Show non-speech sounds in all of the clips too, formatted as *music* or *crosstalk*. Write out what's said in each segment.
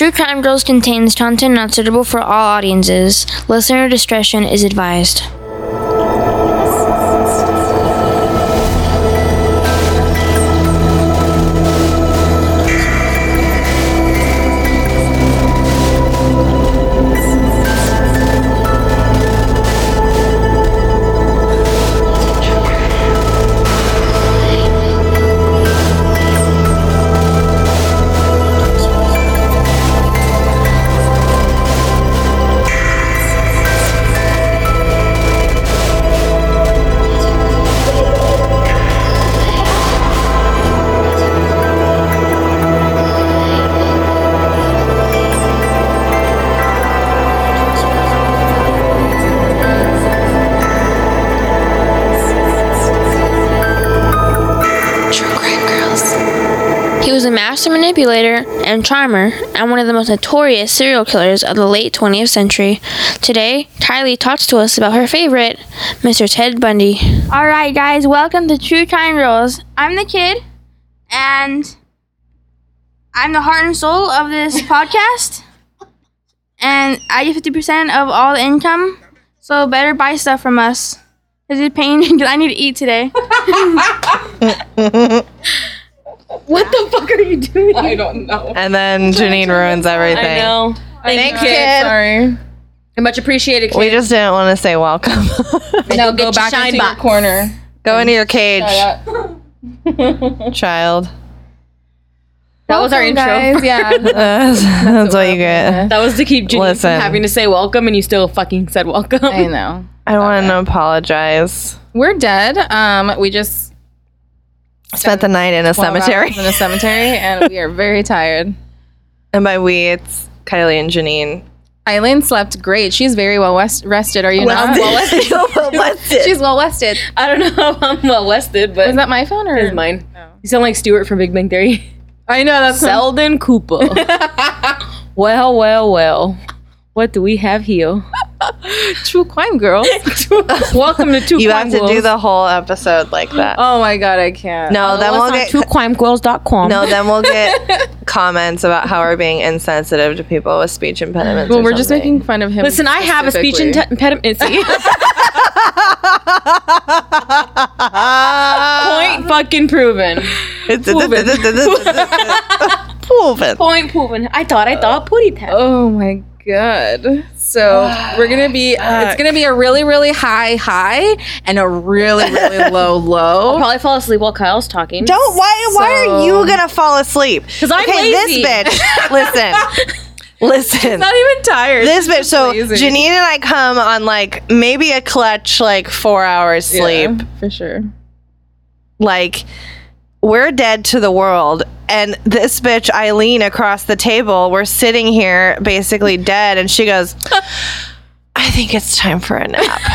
True Crime Girls contains content not suitable for all audiences. Listener discretion is advised. Manipulator and charmer and one of the most notorious serial killers of the late 20th century. Today, Kylie talks to us about her favorite, Mr. Ted Bundy. All right, guys, welcome to True Crime Girls. I'm the kid, and I'm the heart and soul of this *laughs* podcast. And I get 50% of all the income, so better buy stuff from us. Is it pain? *laughs* Because I need to eat today. *laughs* what the fuck are you doing? I don't know. And then Janine ruins everything. I know. Thanks, you, kid. Sorry. I much appreciated. We just didn't want to say welcome. now Go back into your corner. Go into your cage, *laughs* *laughs* child. That was our intro. Guys, *laughs* yeah. That's, that's what you get. That was to keep Janine Listen. from having to say welcome, and you still fucking said welcome. I know. I don't want to apologize. We're dead. Um, we just Spent the night in a cemetery. in a cemetery, and we are very tired. *laughs* And by we, it's Kylie and Janine. Eileen slept great. She's very well west- rested. Are you not? *laughs* Well rested. She's well rested. I don't know if I'm well rested, but Is that my phone or is mine. Oh. You sound like Stuart from Big Bang Theory. I know that's *laughs* Sheldon Cooper. well, well, well. What do we have here? *laughs* true crime girl. *laughs* Welcome to Two You Crime have to do the whole episode like that. Oh my god, I can't. no, then we'll get twocrimegirls.com. no, then we'll get *laughs* comments about how we're being insensitive to people with speech impediments. Well, or we're just something. making fun of him. Listen, I have a speech specifically. inte- impediment. See? Point fucking proven. It's proven. Point proven. I thought I thought uh. putty tap. Oh my god. So we're gonna be. *sighs* It's gonna be a really, really high high and a really, really *laughs* low low. Probably fall asleep while Kyle's talking. Don't. Why? why are you gonna fall asleep? Because I'm okay, lazy. this bitch. *laughs* Listen. Listen. Not even tired. this bitch. So lazy. Janine and I come on like maybe a clutch like four hours sleep. Yeah, for sure. Like we're dead to the world. And this bitch Eileen across the table, we're sitting here basically dead, and she goes, "I think it's time for a nap." *laughs*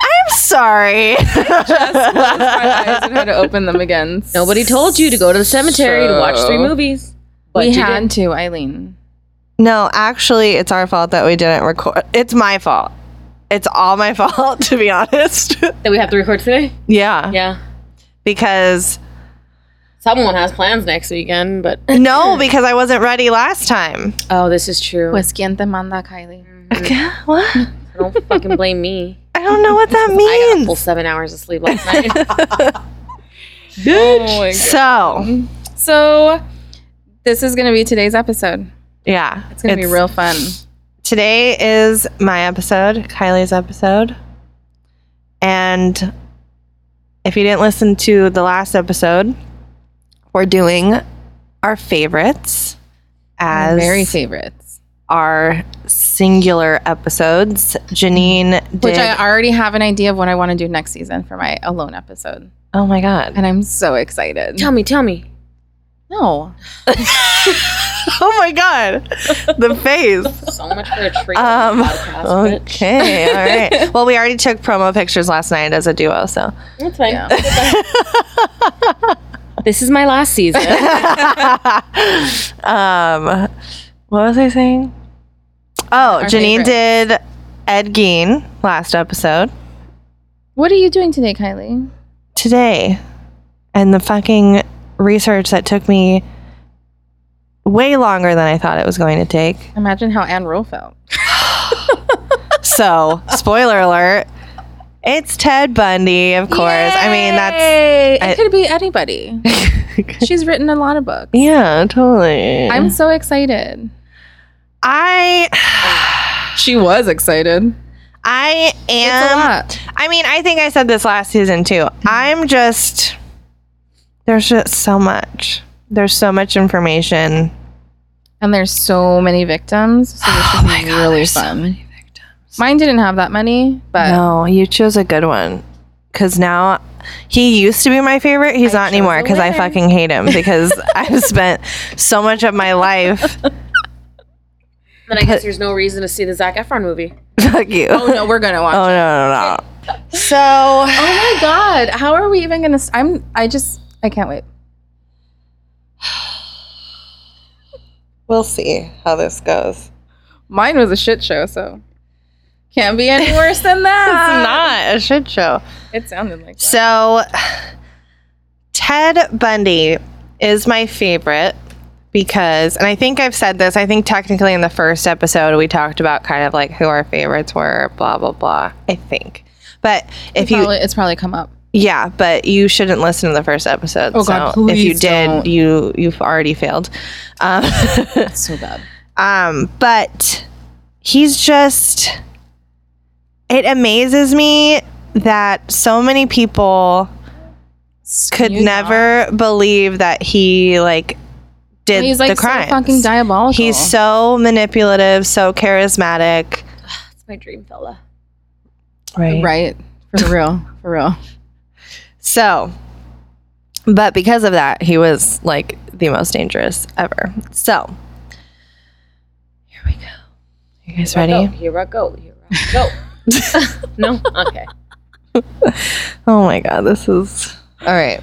I'm sorry. *laughs* My eyes and had to open them again. Nobody told you to go to the cemetery to watch three movies. But we you had did. to, Eileen. No, actually, it's our fault that we didn't record. It's my fault. It's all my *laughs* fault, to be honest. that we have to record today. yeah. Yeah. Because, Someone has plans next weekend, but *laughs* no, because I wasn't ready last time. oh, this is true. Pues quien te manda, Kylie? *laughs* Okay, what? Don't fucking blame me. I don't know what that means. *laughs* I got a full means. seven hours of sleep last night. Oh So, So this is gonna be today's episode. yeah. It's gonna be real fun. Today is my episode, Kylie's episode. And if you didn't listen to the last epised, we're doing our favorites as Very favorites. our singular episodes. Janine did. Which I already have an idea of what I want to do next season for my alone episode. oh my god! And I'm so excited. tell me, tell me. No. *laughs* Oh my god! The face. So much for a treat. Um, podcast, bitch. Okay, all right. *laughs* Well, we already took promo pictures last night as a duo, so That's fine. Yeah. *laughs* This is my last season. *laughs* um, what was I saying? Oh, Janine did Ed Gein last episode What are you doing today, Kylie? today, and the fucking research that took me way longer than I thought it was going to take. Imagine how Ann Rule felt. *sighs* So, spoiler alert, it's Ted Bundy, of course. I mean, that's Yay! I- it could be anybody. *laughs* She's written a lot of books. yeah, totally. I'm so excited. I *sighs* She was excited. I am. I mean, I think I said this last season too. I'm just there's just so much. There's so much information. And there's so many victims. So this *sighs* oh should be really fun. Mine didn't have that many, but No, you chose a good one. Cause now he used to be my favorite. He's not anymore because I fucking hate him because *laughs* I've spent so much of my life. Then I guess there's no reason to see the Zac Efron movie. Fuck you. oh no, we're gonna watch. Oh, it. Oh no no no. So Oh my god, how are we even gonna? St- I'm. I just. I can't wait. we'll see how this goes. Mine was a shit show, so can't be any worse than *laughs* that. It's not a shit show. It sounded like that. So, Ted Bundy is my favorite because, and I think I've said this, I think technically in the first episode we talked about kind of like who our favorites were, blah, blah, blah. I think. But if you, Probably, it's probably come up. yeah, but you shouldn't listen to the first episode. Oh, God, so if you did, don't. you you've already failed. Um, so bad. *laughs* um, but he's just it amazes me that so many people could you never believe that he like did He's like the so crime. fucking diabolical. He's so manipulative, so charismatic. It's my dream fella. Right. right for *laughs* real, for real. So, but because of that, he was like the most dangerous ever. So, here we go. You guys ready? Here I go. Here I go. *laughs* no? Okay. *laughs* Oh my god, this is all right.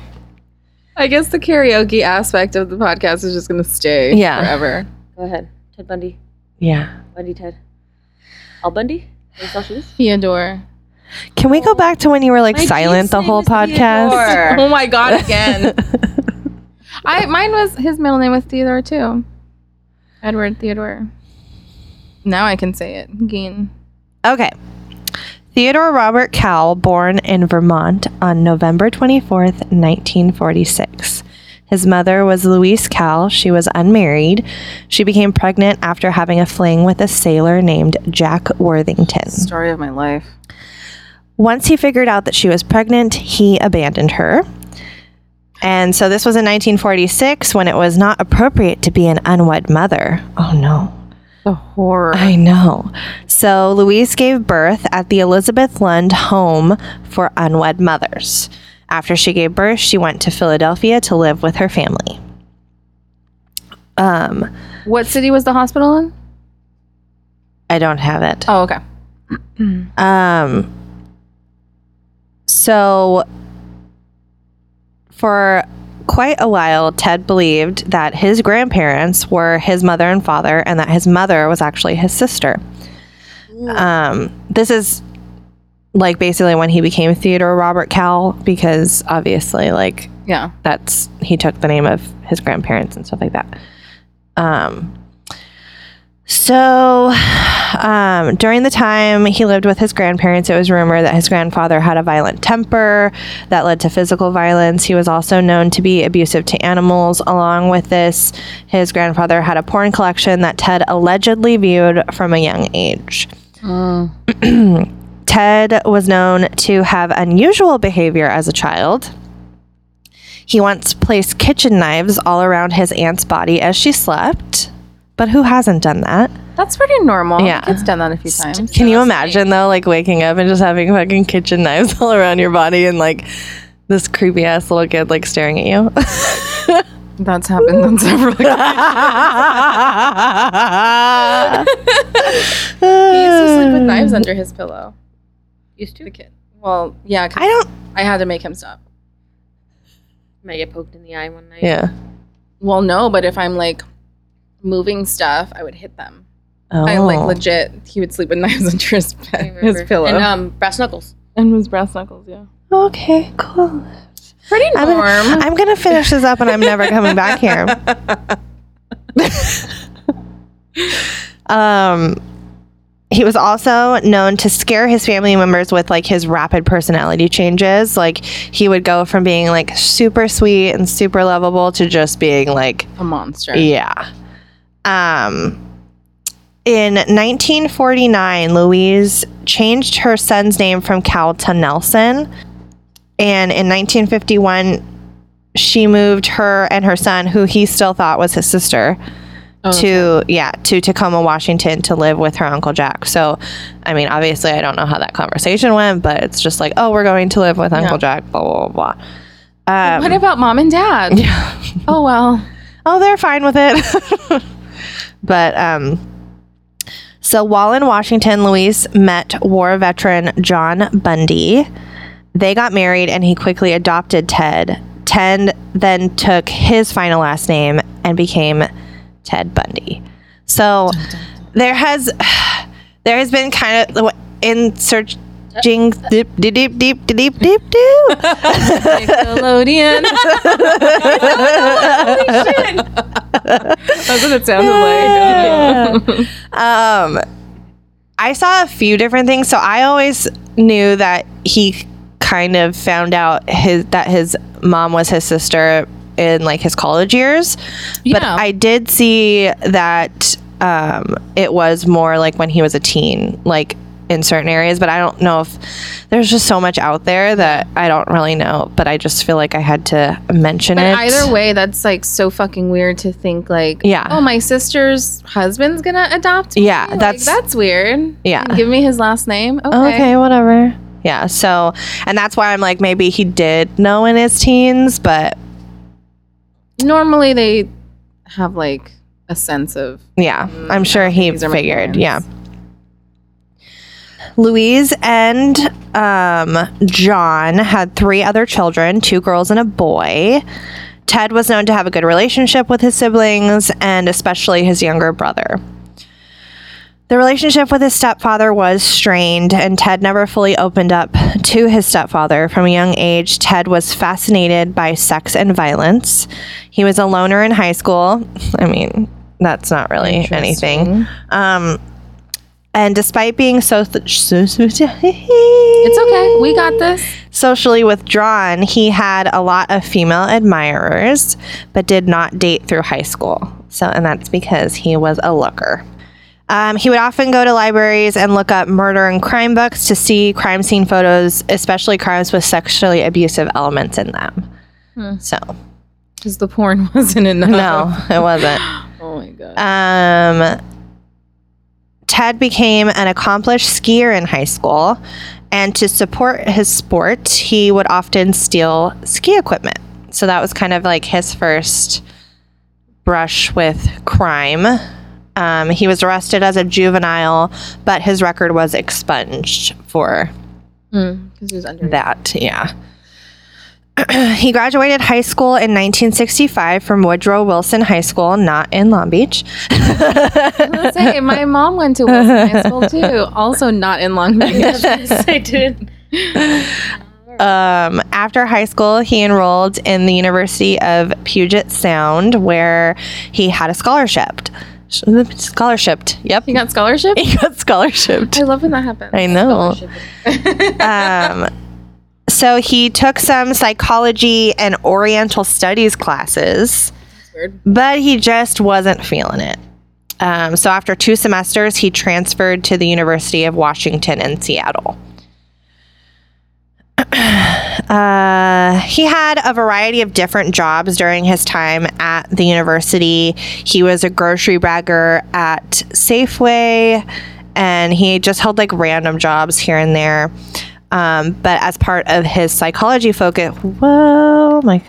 I guess the karaoke aspect of the podcast is just gonna stay Yeah. forever. Go ahead. Ted Bundy. Yeah. Bundy Ted. Al Bundy? Are you still shoes? Theodore. Can we go back to when you were like My silent the whole is Theodore. podcast? *laughs* Oh my god, again. I mine was his middle name was Theodore too. Edward Theodore. Now I can say it. Gein. Okay. Theodore Robert Cowell, born in Vermont on November 24th, 1946. His mother was Louise Cowell. She was unmarried. She became pregnant after having a fling with a sailor named Jack Worthington. Story of my life. Once he figured out that she was pregnant, he abandoned her. And so this was in 1946 when it was not appropriate to be an unwed mother. Oh no. The horror. I know. So Louise gave birth at the Elizabeth Lund Home for Unwed Mothers. After she gave birth, she went to Philadelphia to live with her family. Um, what city was the hospital in? I don't have it. Oh, okay. Um, so for quite a while, Ted believed that his grandparents were his mother and father, and that his mother was actually his sister. Um, this is like basically when he became Theodore Robert Cal, because obviously, like Yeah. that's he took the name of his grandparents and stuff like that. Um, so um, during the time he lived with his grandparents, it was rumored that his grandfather had a violent temper that led to physical violence. He was also known to be abusive to animals. Along with this, his grandfather had a porn collection that Ted allegedly viewed from a young age. *clears throat* Ted was known to have unusual behavior as a child. He once placed kitchen knives all around his aunt's body as she slept. But who hasn't done that? That's pretty normal. Yeah. It's done that a few times. Can you imagine though, like waking up and just having fucking kitchen knives *laughs* all around your body and like this creepy ass little kid like staring at you? *laughs* That's happened on several *laughs* occasions. He used to sleep with knives under his pillow. Used to? The kid. Well, yeah. I don't. I had to make him stop. Might get poked in the eye one night. Yeah. Well, no, but if I'm like moving stuff, I would hit them. Oh. I like legit. He would sleep with knives *laughs* under his bed, his pillow, And and, um, brass knuckles. And his brass knuckles. Yeah, Okay. Cool. pretty I'm gonna, *laughs* I'm gonna finish this up and I'm never coming back here. *laughs* Um, he was also known to scare his family members with like his rapid personality changes. Like he would go from being like super sweet and super lovable to just being like, A monster. yeah. Um, in 1949, Louise changed her son's name from Cal to Nelson. And in 1951, she moved her and her son, who he still thought was his sister, Oh, to yeah to Tacoma, Washington, to live with her uncle Jack. So, I mean, obviously, I don't know how that conversation went, but it's just like, oh, we're going to live with Uncle Jack. Blah blah blah. blah. Um, what about mom and dad? *laughs* yeah. Oh well. oh, they're fine with it. *laughs* but um, so while in Washington, Louise met war veteran John Bundy. They got married, and he quickly adopted Ted. Ted then took his final last name and became Ted Bundy. So there has *sighs* there has been kind of in searching deep deep deep deep deep deep deep Nickelodeon. *laughs* That's what it sounded like. Um, I saw a few different things. So I always knew that he kind of found out his that his mom was his sister in like his college years. But Yeah. I did see that um, it was more like when he was a teen, like in certain areas. But I don't know if there's just so much out there that I don't really know. But I just feel like I had to mention But it. either way, that's like so fucking weird to think like, Yeah. oh, my sister's husband's gonna adopt me? Yeah, Like, that's- that's weird. Yeah. And give me his last name. Okay. okay, whatever. Yeah, so and that's why I'm like maybe he did know in his teens, but Normally they have like a sense of yeah, I'm mm, sure he these are my figured. Yeah. Louise and um, John had three other children, two girls and a boy. Ted was known to have a good relationship with his siblings and especially his younger brother. The relationship with his stepfather was strained, and Ted never fully opened up to his stepfather. From a young age, Ted was fascinated by sex and violence. He was a loner in high school. I mean, that's not really anything. Um, and despite being so, so It's okay. We got this. socially withdrawn, he had a lot of female admirers, but did not date through high school. So, and that's because he was a looker. Um, he would often go to libraries and look up murder and crime books to see crime scene photos, especially crimes with sexually abusive elements in them. So, Because the porn *laughs* wasn't enough. no, it wasn't. *gasps* Oh my god. Um, Ted became an accomplished skier in high school, and to support his sport, he would often steal ski equipment. So that was kind of like his first brush with crime. Um, he was arrested as a juvenile, but his record was expunged for Because he was under. that. Yeah. *clears throat* he graduated high school in 1965 from Woodrow Wilson High School, not in Long Beach. Say my mom went to Wilson High School too. Also not in Long Beach. *laughs* yes, I did. Um, after high school, he enrolled in the University of Puget Sound, where he had a scholarship. Scholarship. Yep. He got scholarship? *laughs* He got scholarship. I love when that happens. I know. *laughs* um, so he took some psychology and Oriental studies classes, but he just wasn't feeling it. Um, so after two semesters, he transferred to the University of Washington in Seattle. *clears throat* Uh, he had a variety of different jobs during his time at the university. He was a grocery bagger at Safeway, and he just held like random jobs here and there. Um, but as part of his psychology focus, whoa, my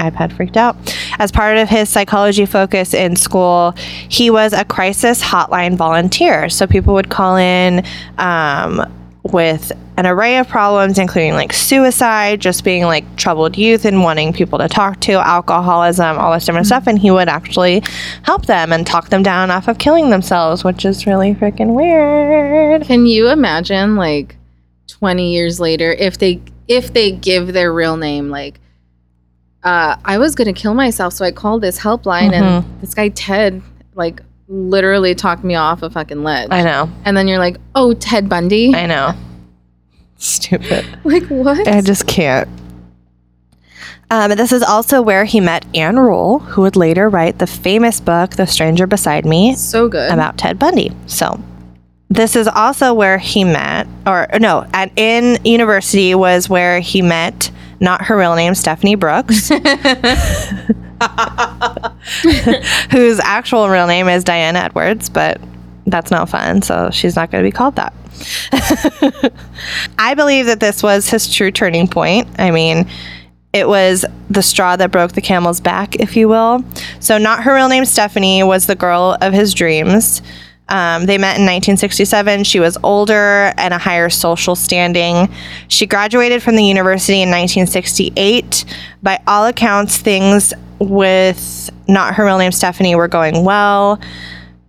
iPad freaked out. As part of his psychology focus in school, he was a crisis hotline volunteer. So people would call in um, with an array of problems, including like suicide, just being like troubled youth and wanting people to talk to, alcoholism, all this different stuff. And he would actually help them and talk them down off of killing themselves, which is really freaking weird. Can you imagine like 20 years later if they if they give their real name like uh, I was gonna kill myself, so I called this helpline, and this guy Ted like literally talked me off a fucking ledge. I know. And then you're like, oh, Ted Bundy. I know. Stupid. like what? I just can't. Um, this is also where he met Ann Rule, who would later write the famous book, The Stranger Beside Me, so good. about Ted Bundy. So, this is also where he met, or no, at in university was where he met, not her real name, Stephanie Brooks, *laughs* *laughs* whose actual real name is Diane Edwards, but that's not fun, so she's not going to be called that. *laughs* I believe that this was his true turning point. I mean, it was the straw that broke the camel's back, if you will. So, not her real name, Stephanie, was the girl of his dreams. Um, they met in 1967. She was older and a higher social standing. She graduated from the university in 1968. By all accounts, things with not her real name, Stephanie, were going well.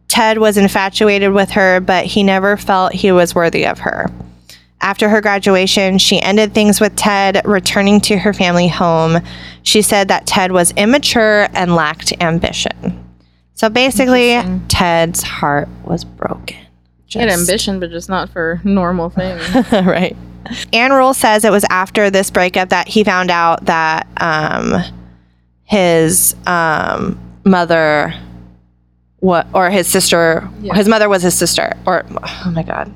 Ted was infatuated with her, but he never felt he was worthy of her. After her graduation, she ended things with Ted, returning to her family home. She said that Ted was immature and lacked ambition. So basically, Ted's heart was broken. He had ambition, but just not for normal things. *laughs* right. Ann Rule says it was after this breakup that he found out that um, his um, mother, what or his sister, Yeah. his mother was his sister, or oh my god,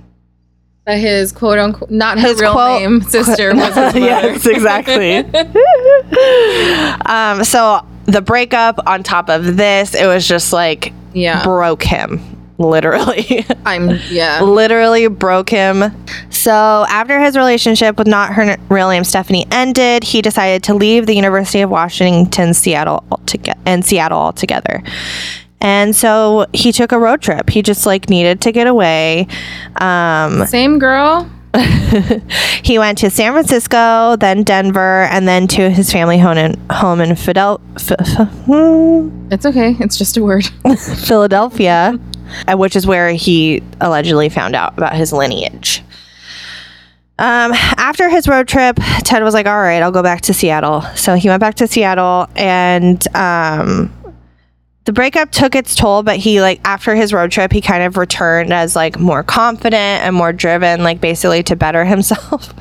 that his quote unquote not his, His real quote- name sister *laughs* was his mother. yes, exactly. *laughs* um, so the breakup on top of this, it was just like Yeah. broke him, literally. *laughs* I'm yeah. literally broke him. So after his relationship with not her real name Stephanie ended, he decided to leave the University of Washington, Seattle altogether, and Seattle altogether. And so he took a road trip. He just like needed to get away. Um, Same girl. *laughs* he went to San Francisco, then Denver, and then to his family home in home in Fidel, F- F- hmm, It's okay. It's just a word. *laughs* Philadelphia, which is where he allegedly found out about his lineage. Um, after his road trip, Ted was like, "All right, I'll go back to Seattle." So he went back to Seattle, and um, the breakup took its toll. But he like after his road trip, he kind of returned as like more confident and more driven, like basically to better *laughs* himself.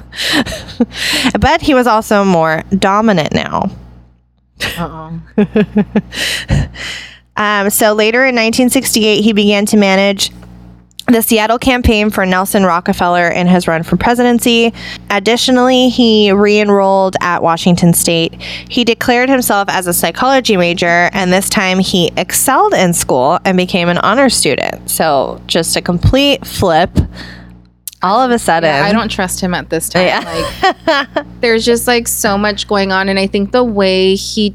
but he was also more dominant now. Uh-oh. *laughs* Um, so later in 1968, he began to manage the Seattle campaign for Nelson Rockefeller in his run for presidency. Additionally, he re enrolled at Washington State. He declared himself as a psychology major, and this time he excelled in school and became an honor student. So just a complete flip. All of a sudden, I don't trust him at this time. Yeah. Like there's just like so much going on and I think the way he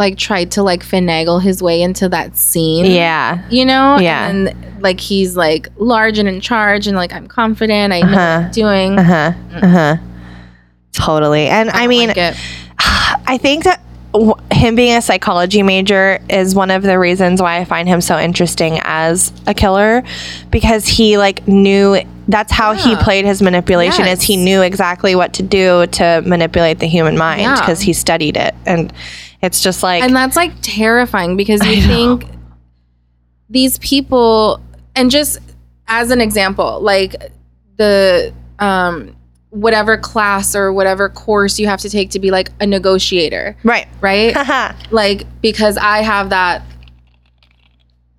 like tried to like finagle his way into that scene. Yeah. You know? Yeah. And like he's like large and in charge and like I'm confident. I know what Uh-huh. I'm doing. Uh huh. Uh huh. Totally. And I, don't mean, like. *sighs* I think that w- him being a psychology major is one of the reasons why I find him so interesting as a killer because he like knew that's how he played his manipulation is he knew exactly what to do to manipulate the human mind Yeah. because he studied it and it's just like and that's like terrifying because *laughs* you think these people and just as an example like the um whatever class or whatever course you have to take to be like a negotiator. Right. Right? *laughs* Like because i have that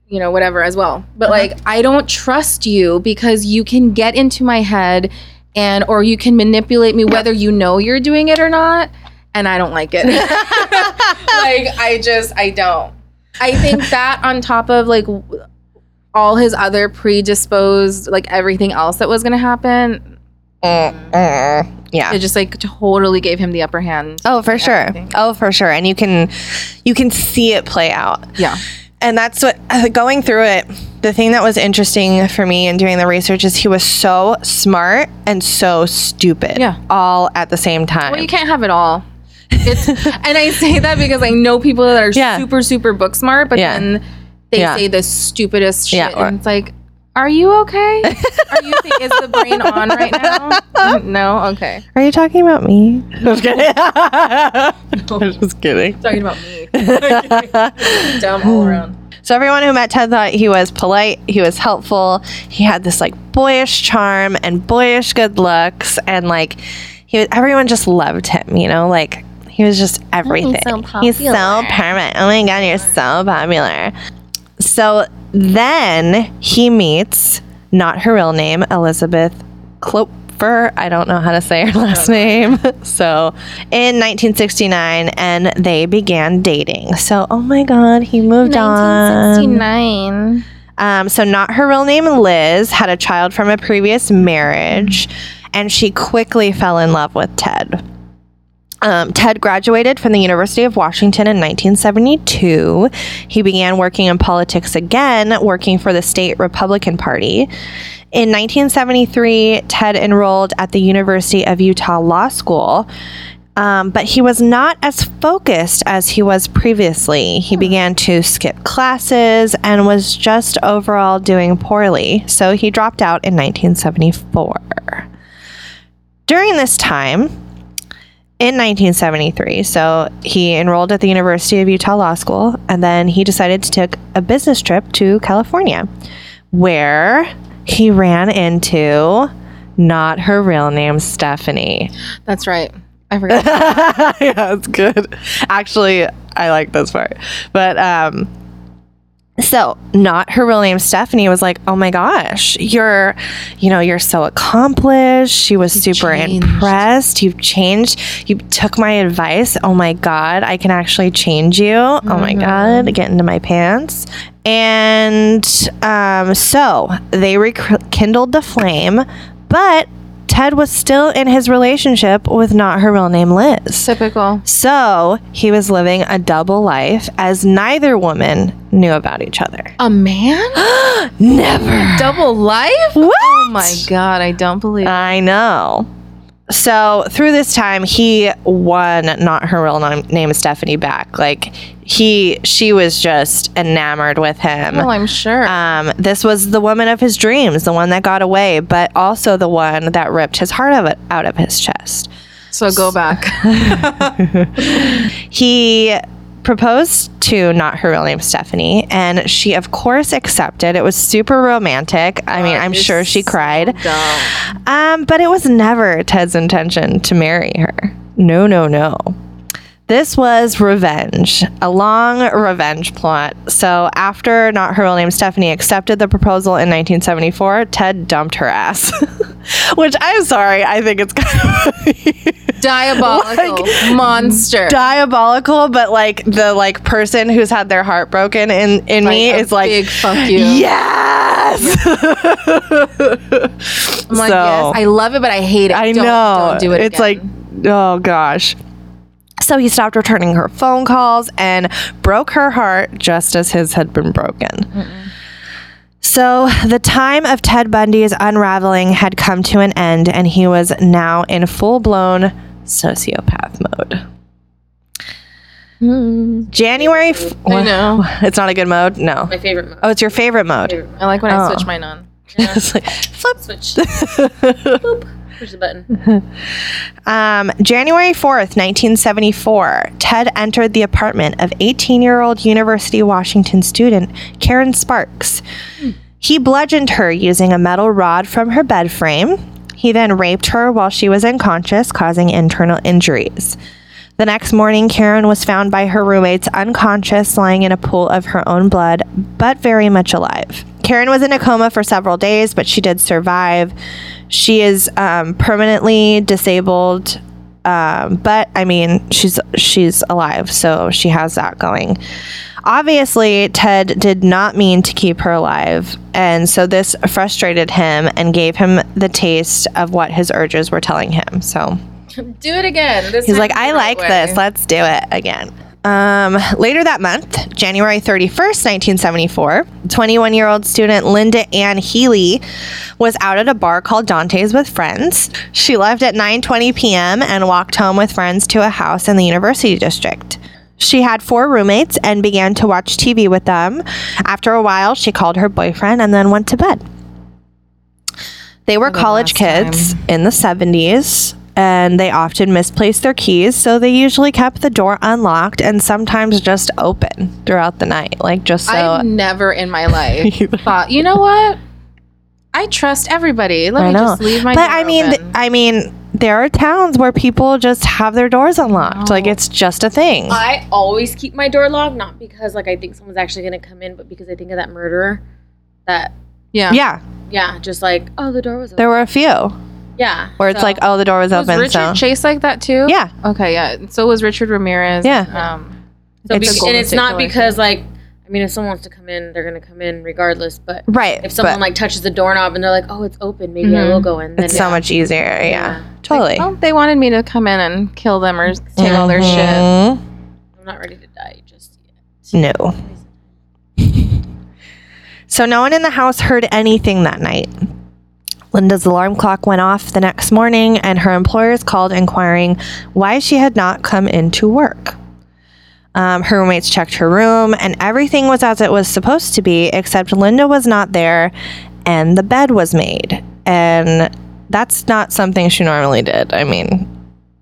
you know whatever as well. But Uh-huh. like i don't trust you because you can get into my head and or you can manipulate me whether you know you're doing it or not and i don't like it. *laughs* Like i just i don't. I think *laughs* that on top of like all his other predisposed like everything else that was gonna happen Mm, mm. yeah. it just like totally gave him the upper hand. Oh for sure. everything. oh for sure. And you can you can see it play out. Yeah. And that's what uh, going through it the thing that was interesting for me in doing the research is he was so smart and so stupid Yeah. all at the same time Well, you can't have it all. It's, and I say that because I know people that are Yeah. super, super book smart, but Yeah. then they Yeah. say the stupidest shit. Yeah, or- and it's like, Are you okay? Are you think, is the brain *laughs* on right now? Mm, no. Okay. Are you talking about me? *laughs* I was kidding. *laughs* I was just kidding. Talking about me. Dumb all around. So everyone who met Ted thought he was polite, he was helpful, he had this like boyish charm and boyish good looks, and like he was, everyone just loved him. You know, like he was just everything. He's so perfect. Oh my god, you're so popular. So then he meets not her real name, Elizabeth Kloepfer. I don't know how to say her *laughs* last name. *laughs* So in 1969, and they began dating. So, oh my God, he moved on. 1969. Um, so, not her real name, Liz, had a child from a previous marriage, and she quickly fell in love with Ted. Um, Ted graduated from the University of Washington in 1972. He began working in politics again, working for the state Republican Party. In 1973, Ted enrolled at the University of Utah Law School. Um, but he was not as focused as he was previously. He began to skip classes and was just overall doing poorly. So he dropped out in 1974. During this time, in 1973. So he enrolled at the University of Utah Law School and then he decided to take a business trip to California where he ran into not her real name, Stephanie. That's right. I forgot. *laughs* yeah, that's good. Actually, I like this part. But um so not her real name Stephanie was like, "Oh my gosh, you're you know, you're so accomplished." She was super changed. impressed. You've changed. You took my advice. Oh my god, I can actually change you. Oh my god, get into my pants. And um so they rekindled the flame, but Ted was still in his relationship with not her real name Liz. Typical. So he was living a double life as neither woman knew about each other. A man? *gasps* Never. Double life? What? Oh my god, I don't believe I know. So through this time, he won not her real name, name Stephanie back. Like he, she was just enamored with him. Well, I'm sure. Um, this was the woman of his dreams, the one that got away, but also the one that ripped his heart of it, out of his chest. so go back. *laughs* He proposed to not her real name Stephanie, and she of course accepted. It was super romantic. I mean, I'm sure she cried. Dumb. Um, but it was never Ted's intention to marry her. No, no, no. This was revenge, a long revenge plot. So, after not her real name Stephanie accepted the proposal in 1974, Ted dumped her ass. *laughs* Which I'm sorry, I think it's kind of Diabolical Like, monster. diabolical, but like the like person who's had their heart broken in in me a is like big fuck you. yes. I'm like, So- yes, I love it, but I hate it. I Don't- know. Don't do it. It's again. like, oh gosh. So he stopped returning her phone calls and broke her heart just as his had been broken. So the time of Ted Bundy's unraveling had come to an end, and he was now in full blown sociopath mode. Hmm. January. F-. I know. *laughs* It's not a good mode? No. My favorite mode. Oh, it's your favorite mode. I like when I Oh. switch mine on. *laughs* It's like, flip. Switch. *laughs* Boop. Push the button. Um, January 4th, 1974, Ted entered the apartment of 18 year old University of Washington student Karen Sparks. He bludgeoned her using a metal rod from her bed frame. He then raped her while she was unconscious, causing internal injuries. The next morning, Karen was found by her roommates unconscious, lying in a pool of her own blood, but very much alive. Karen was in a coma for several days, but she did survive. She is um, permanently disabled, um, but I mean, she's she's alive, so she has that going. Obviously, Ted did not mean to keep her alive, and so this frustrated him and gave him the taste of what his urges were telling him. So Do it again. This He's like, I like way." this. Let's do it again. Um, later that month, January 31st, 1974, 21 year old student Linda Ann Healy was out at a bar called Dante's with friends. She left at 9:20 p.m. and walked home with friends to a house in the University District. She had four roommates and began to watch TV with them. After a while, she called her boyfriend and then went to bed. They were the college kids in the 70s and they often misplaced their keys, so they usually kept the door unlocked and sometimes just open throughout the night, like just so. I've never in my life *laughs* thought, you know what? I trust everybody. Let I me know. just leave my but door I mean, th- I mean, there are towns where people just have their doors unlocked. Like it's just a thing. I always keep my door locked, not because like I think someone's actually gonna come in, but because I think of that murderer. That yeah. yeah, yeah, just like oh the door was open. there were a few yeah, where it's so- like, oh, the door was Was open. Richard so Chase like that too? yeah, Okay, yeah. So was Richard Ramirez. Yeah. Um, So It's- be- and it's not because like I mean if someone wants to come in, they're gonna come in regardless. But right. if someone but like touches the doorknob and they're like, oh it's open, maybe I Mhm. will go in. Then it's so much easier. Yeah, Yeah. totally. oh, they wanted me to come in and kill them or take all their shit. Mhm. I'm not ready to die just yet. No. *laughs* So no one in the house heard anything that night. Linda's alarm clock went off the next morning, and her employers called inquiring why she had not come into work. Um, her roommates checked her room, and everything was as it was supposed to be, except Linda was not there, and the bed was made. And that's not something she normally did. I mean,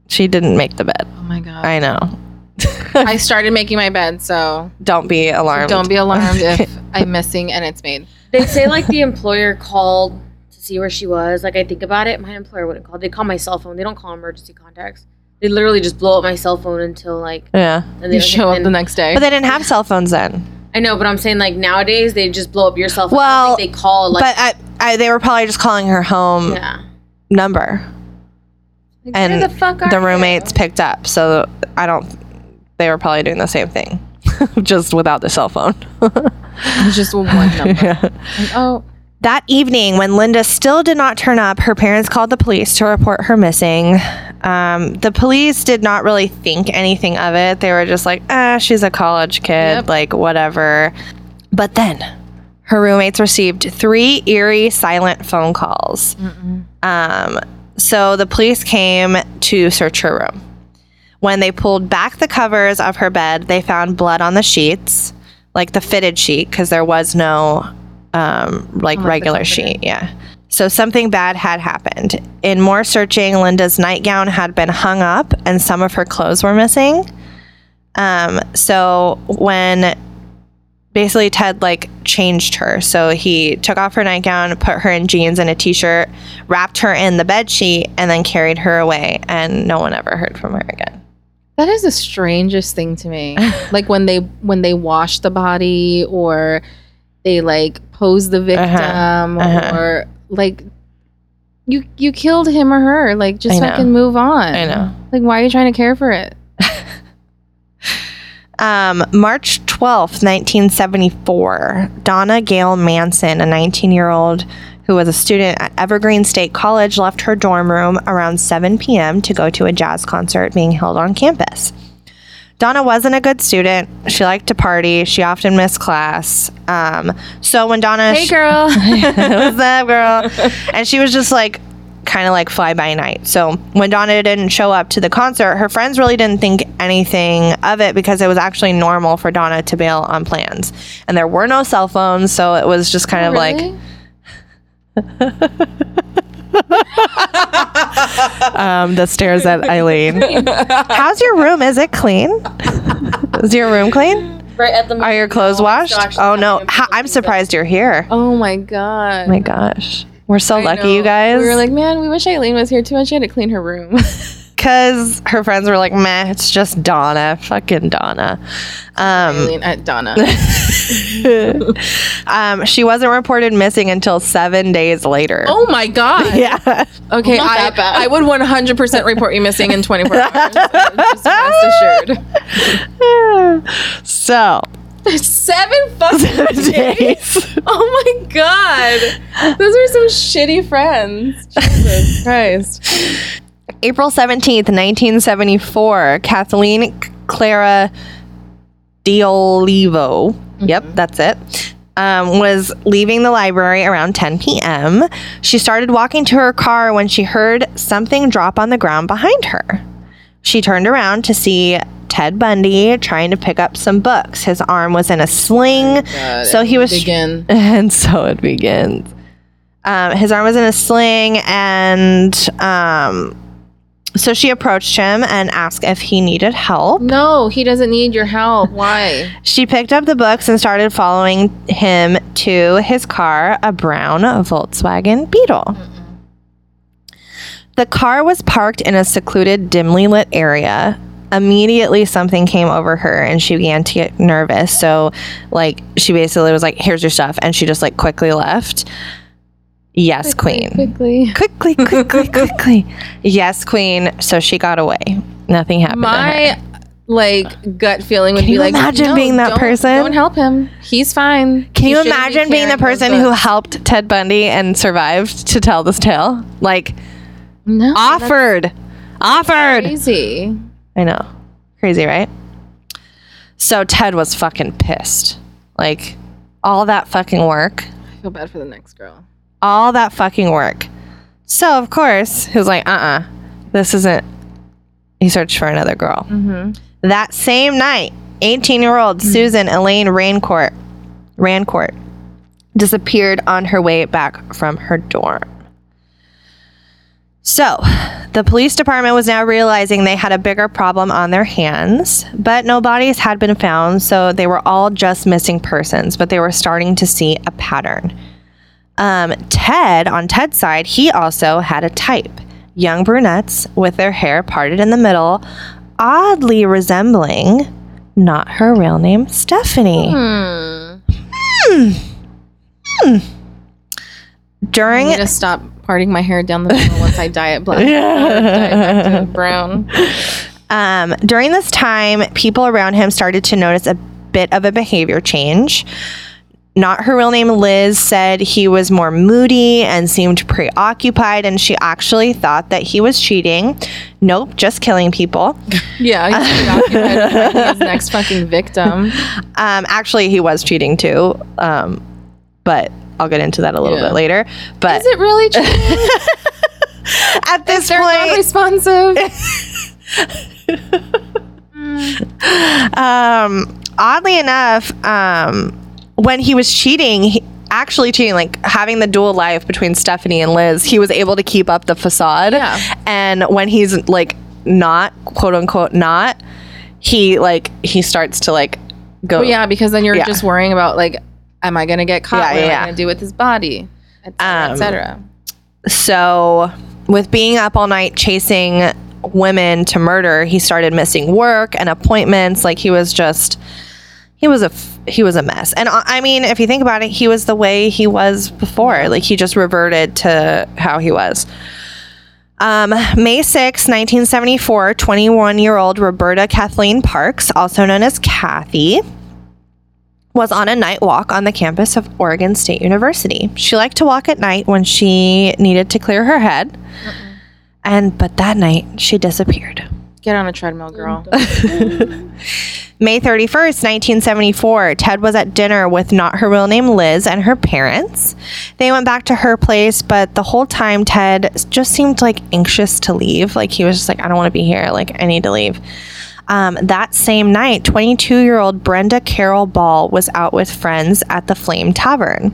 she didn't make the bed. Oh my god. I know. I started making my bed, so Don't be alarmed. don't be alarmed if *laughs* I'm missing and it's made. They say like the employer called to see where she was. Like I think about it, my employer wouldn't call. They call my cell phone. They don't call emergency contacts. They literally just blow up my cell phone until like. Yeah. And they You show up and- the next day. But they didn't have cell phones then. I know, but I'm saying like nowadays they just blow up your cell phone. I Well, don't think they call like. but I, I, they were probably just calling her home yeah. number. Like, and where the fuck are The you? roommates picked up, so I don't. They were probably doing the same thing, *laughs* just without the cell phone. Just one *laughs* number. Like, oh, That evening, when Linda still did not turn up, her parents called the police to report her missing. Um, the police did not really think anything of it. They were just like, ah, she's a college kid, Yep. like whatever. But then her roommates received three eerie silent phone calls. Um, so the police came to search her room. When they pulled back the covers of her bed, they found blood on the sheets, like the fitted sheet, because there was no um, like regular sheet. Yeah. So something bad had happened. In more searching, Linda's nightgown had been hung up and some of her clothes were missing. Um, so when basically Ted like changed her. So he took off her nightgown, put her in jeans and a t-shirt, wrapped her in the bed sheet, and then carried her away. And no one ever heard from her again. that is the strangest thing to me. *laughs* like when they when they wash the body or they like pose the victim Uh-huh. or like you you killed him or her. Like just fucking move on. I know. Like why are you trying to care for it? *laughs* Um, March 12th, 1974, Donna Gail Manson, a 19 year old who was a student at Evergreen State College, left her dorm room around 7 p.m. to go to a jazz concert being held on campus. Donna wasn't a good student. She liked to party. She often missed class. Um, so when Donna. Hey girl. *laughs* What's *laughs* up, girl? And she was just like, kind of like fly by night. So when Donna didn't show up to the concert, her friends really didn't think anything of it because it was actually normal for Donna to bail on plans. And there were no cell phones, so it was just kind of like, *laughs* um, the stares at Eileen. How's your room? Is it clean? Is your room clean? Right at the. Are your clothes washed? Oh no! Ha- I'm surprised you're here. oh my god. Oh my gosh. We're so I lucky, you guys. We were like, man, we wish Eileen was here too much. She had to clean her room. *laughs* because her friends were like, meh, it's just Donna. Fucking Donna. Um, Eileen at Donna. *laughs* um, she wasn't reported missing until seven days later. oh my god. *laughs* Yeah. Okay, Not I, that bad. I would 100% report you missing in 24 hours. Just rest assured. *laughs* so, Seven fucking days. days. Oh my god. Those are some shitty friends. Jesus Christ. April 17th, 1974, Kathleen Clara Diolivo, yep, that's it, um, was leaving the library around 10 p.m. She started walking to her car when she heard something drop on the ground behind her. She turned around to see Ted Bundy trying to pick up some books. His arm was in a sling, so he was Begin. *laughs* and so it begins. Um, his arm was in a sling, and um, so she approached him and asked if he needed help. No, he doesn't need your help. Why? *laughs* She picked up the books and started following him to his car, a brown Volkswagen Beetle. The car was parked in a secluded, dimly lit area. Immediately, something came over her and she began to get nervous. So, like, she basically was like, Here's your stuff. And she just, like, quickly left. Yes, queen. Quickly. Quickly, quickly, *laughs* quickly. Yes, queen. So she got away. Nothing happened. My like gut feeling would Can be you like, imagine no, being that don't- person? Don't help him. He's fine. Can He you shouldn't be imagine being the carrying those person who books. helped Ted Bundy and survived to tell this tale? Like, no offered. Offered. crazy? I know. Crazy, right? So Ted was fucking pissed. Like, all that fucking work. I feel bad for the next girl. All that fucking work. So, of course, he was like, uh uh this isn't. He searched for another girl. Mm-hmm. That same night, 18 year old Susan Elaine Raincourt, Rancourt disappeared on her way back from her dorm. So, the police department was now realizing they had a bigger problem on their hands, but no bodies had been found, so they were all just missing persons, but they were starting to see a pattern. Um, Ted, on Ted's side, he also had a type young brunettes with their hair parted in the middle, oddly resembling not her real name, Stephanie. Hmm. I During need to stop parting my hair down the middle once I dye it black. Or dye it back to brown. Um, during this time, people around him started to notice a bit of a behavior change. Not her real name, Liz, said he was more moody and seemed preoccupied, and she actually thought that he was cheating. Nope, just killing people. *laughs* Yeah, he's preoccupied with his *laughs* next fucking victim. Um, actually, he was cheating too, um, but I'll get into that a little Yeah. bit later. But Is it really *laughs* true? at this They're not point, responsive. um, oddly enough, um, when he was cheating, he, actually cheating, like having the dual life between Stephanie and Liz, he was able to keep up the facade. Yeah. And when he's like not, quote unquote, not, he like he starts to like go. Well, yeah, because then you're Yeah. just worrying about like, am I gonna get caught? Yeah, what yeah, am yeah. I gonna do with his body? Et cetera, Um, et cetera. So, with being up all night chasing women to murder, he started missing work and appointments. Like he was just, he was a f- he was a mess. And I I mean, if you think about it, he was the way he was before. Like he just reverted to how he was. Um, May 6, 1974, 21 year old Roberta Kathleen Parks, also known as Kathy, was on a night walk on the campus of Oregon State University. She liked to walk at night when she needed to clear her head. And but that night she disappeared. Get on a treadmill, girl. *laughs* *laughs* May 31st, 1974, Ted was at dinner with not her real name Liz and her parents. They went back to her place, but the whole time Ted just seemed like anxious to leave. Like he was just like, I don't want to be here. Like I need to leave. Um, that same night, 22 year old Brenda Carol Ball was out with friends at the Flame Tavern.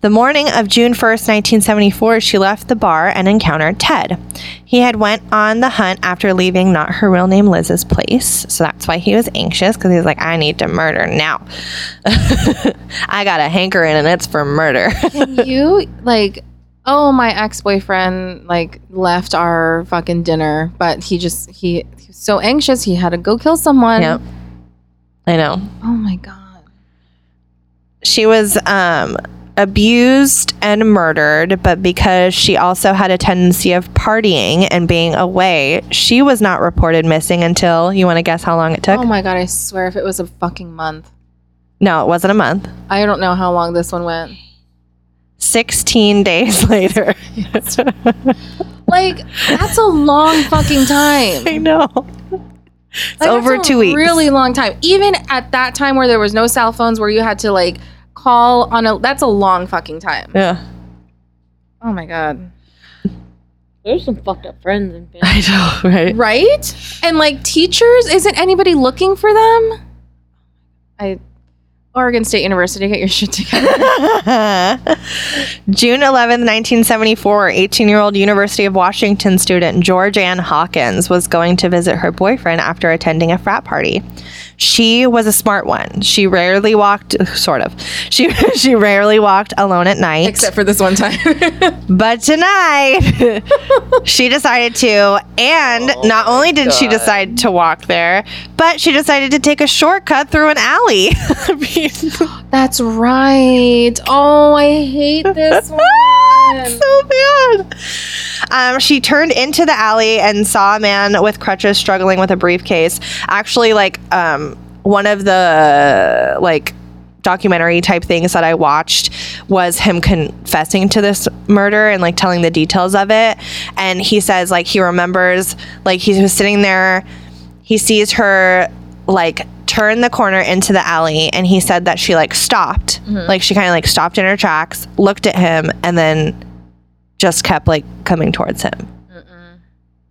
The morning of June 1st, 1974, she left the bar and encountered Ted. He had went on the hunt after leaving not her real name Liz's place. So that's why he was anxious because he was like, I need to murder now. *laughs* I got a hankering and it's for murder. Can *laughs* you like oh my ex-boyfriend like left our fucking dinner but he just he, he was so anxious he had to go kill someone yep. I know. oh my god she was um, abused and murdered, but because she also had a tendency of partying and being away, she was not reported missing until you want to guess how long it took? oh my god i swear if it was a fucking month no, it wasn't a month. i don't know how long this one went 16 days *laughs* later. *laughs* like that's a long fucking time I know. It's Like, over two weeks. Really long time. Even at that time where there was no cell phones, where you had to like call on a. That's a long fucking time. Yeah. Oh my god. There's some fucked up friends and family. *laughs* I know, right? Right? And like teachers, isn't anybody looking for them? I. Oregon State University, get your shit together. *laughs* June 11th, 1974, 18 year old University of Washington student Georgeann Hawkins was going to visit her boyfriend after attending a frat party. She was a smart one. She rarely walked, *laughs* sort of. She *laughs* she rarely walked alone at night. Except for this one time. *laughs* But tonight, she decided to. And oh not only did she decide to walk there, but she decided to take a shortcut through an alley. That's right. Oh, I hate this one. So bad. Um, she turned into the alley and saw a man with crutches struggling with a briefcase. Actually, like um, one of the like documentary type things that I watched was him confessing to this murder and like telling the details of it. And he says like he remembers like he was sitting there, he sees her like turn the corner into the alley and he said that she like stopped. Mm-hmm. Like she kind of like stopped in her tracks, looked at him and then just kept like coming towards him.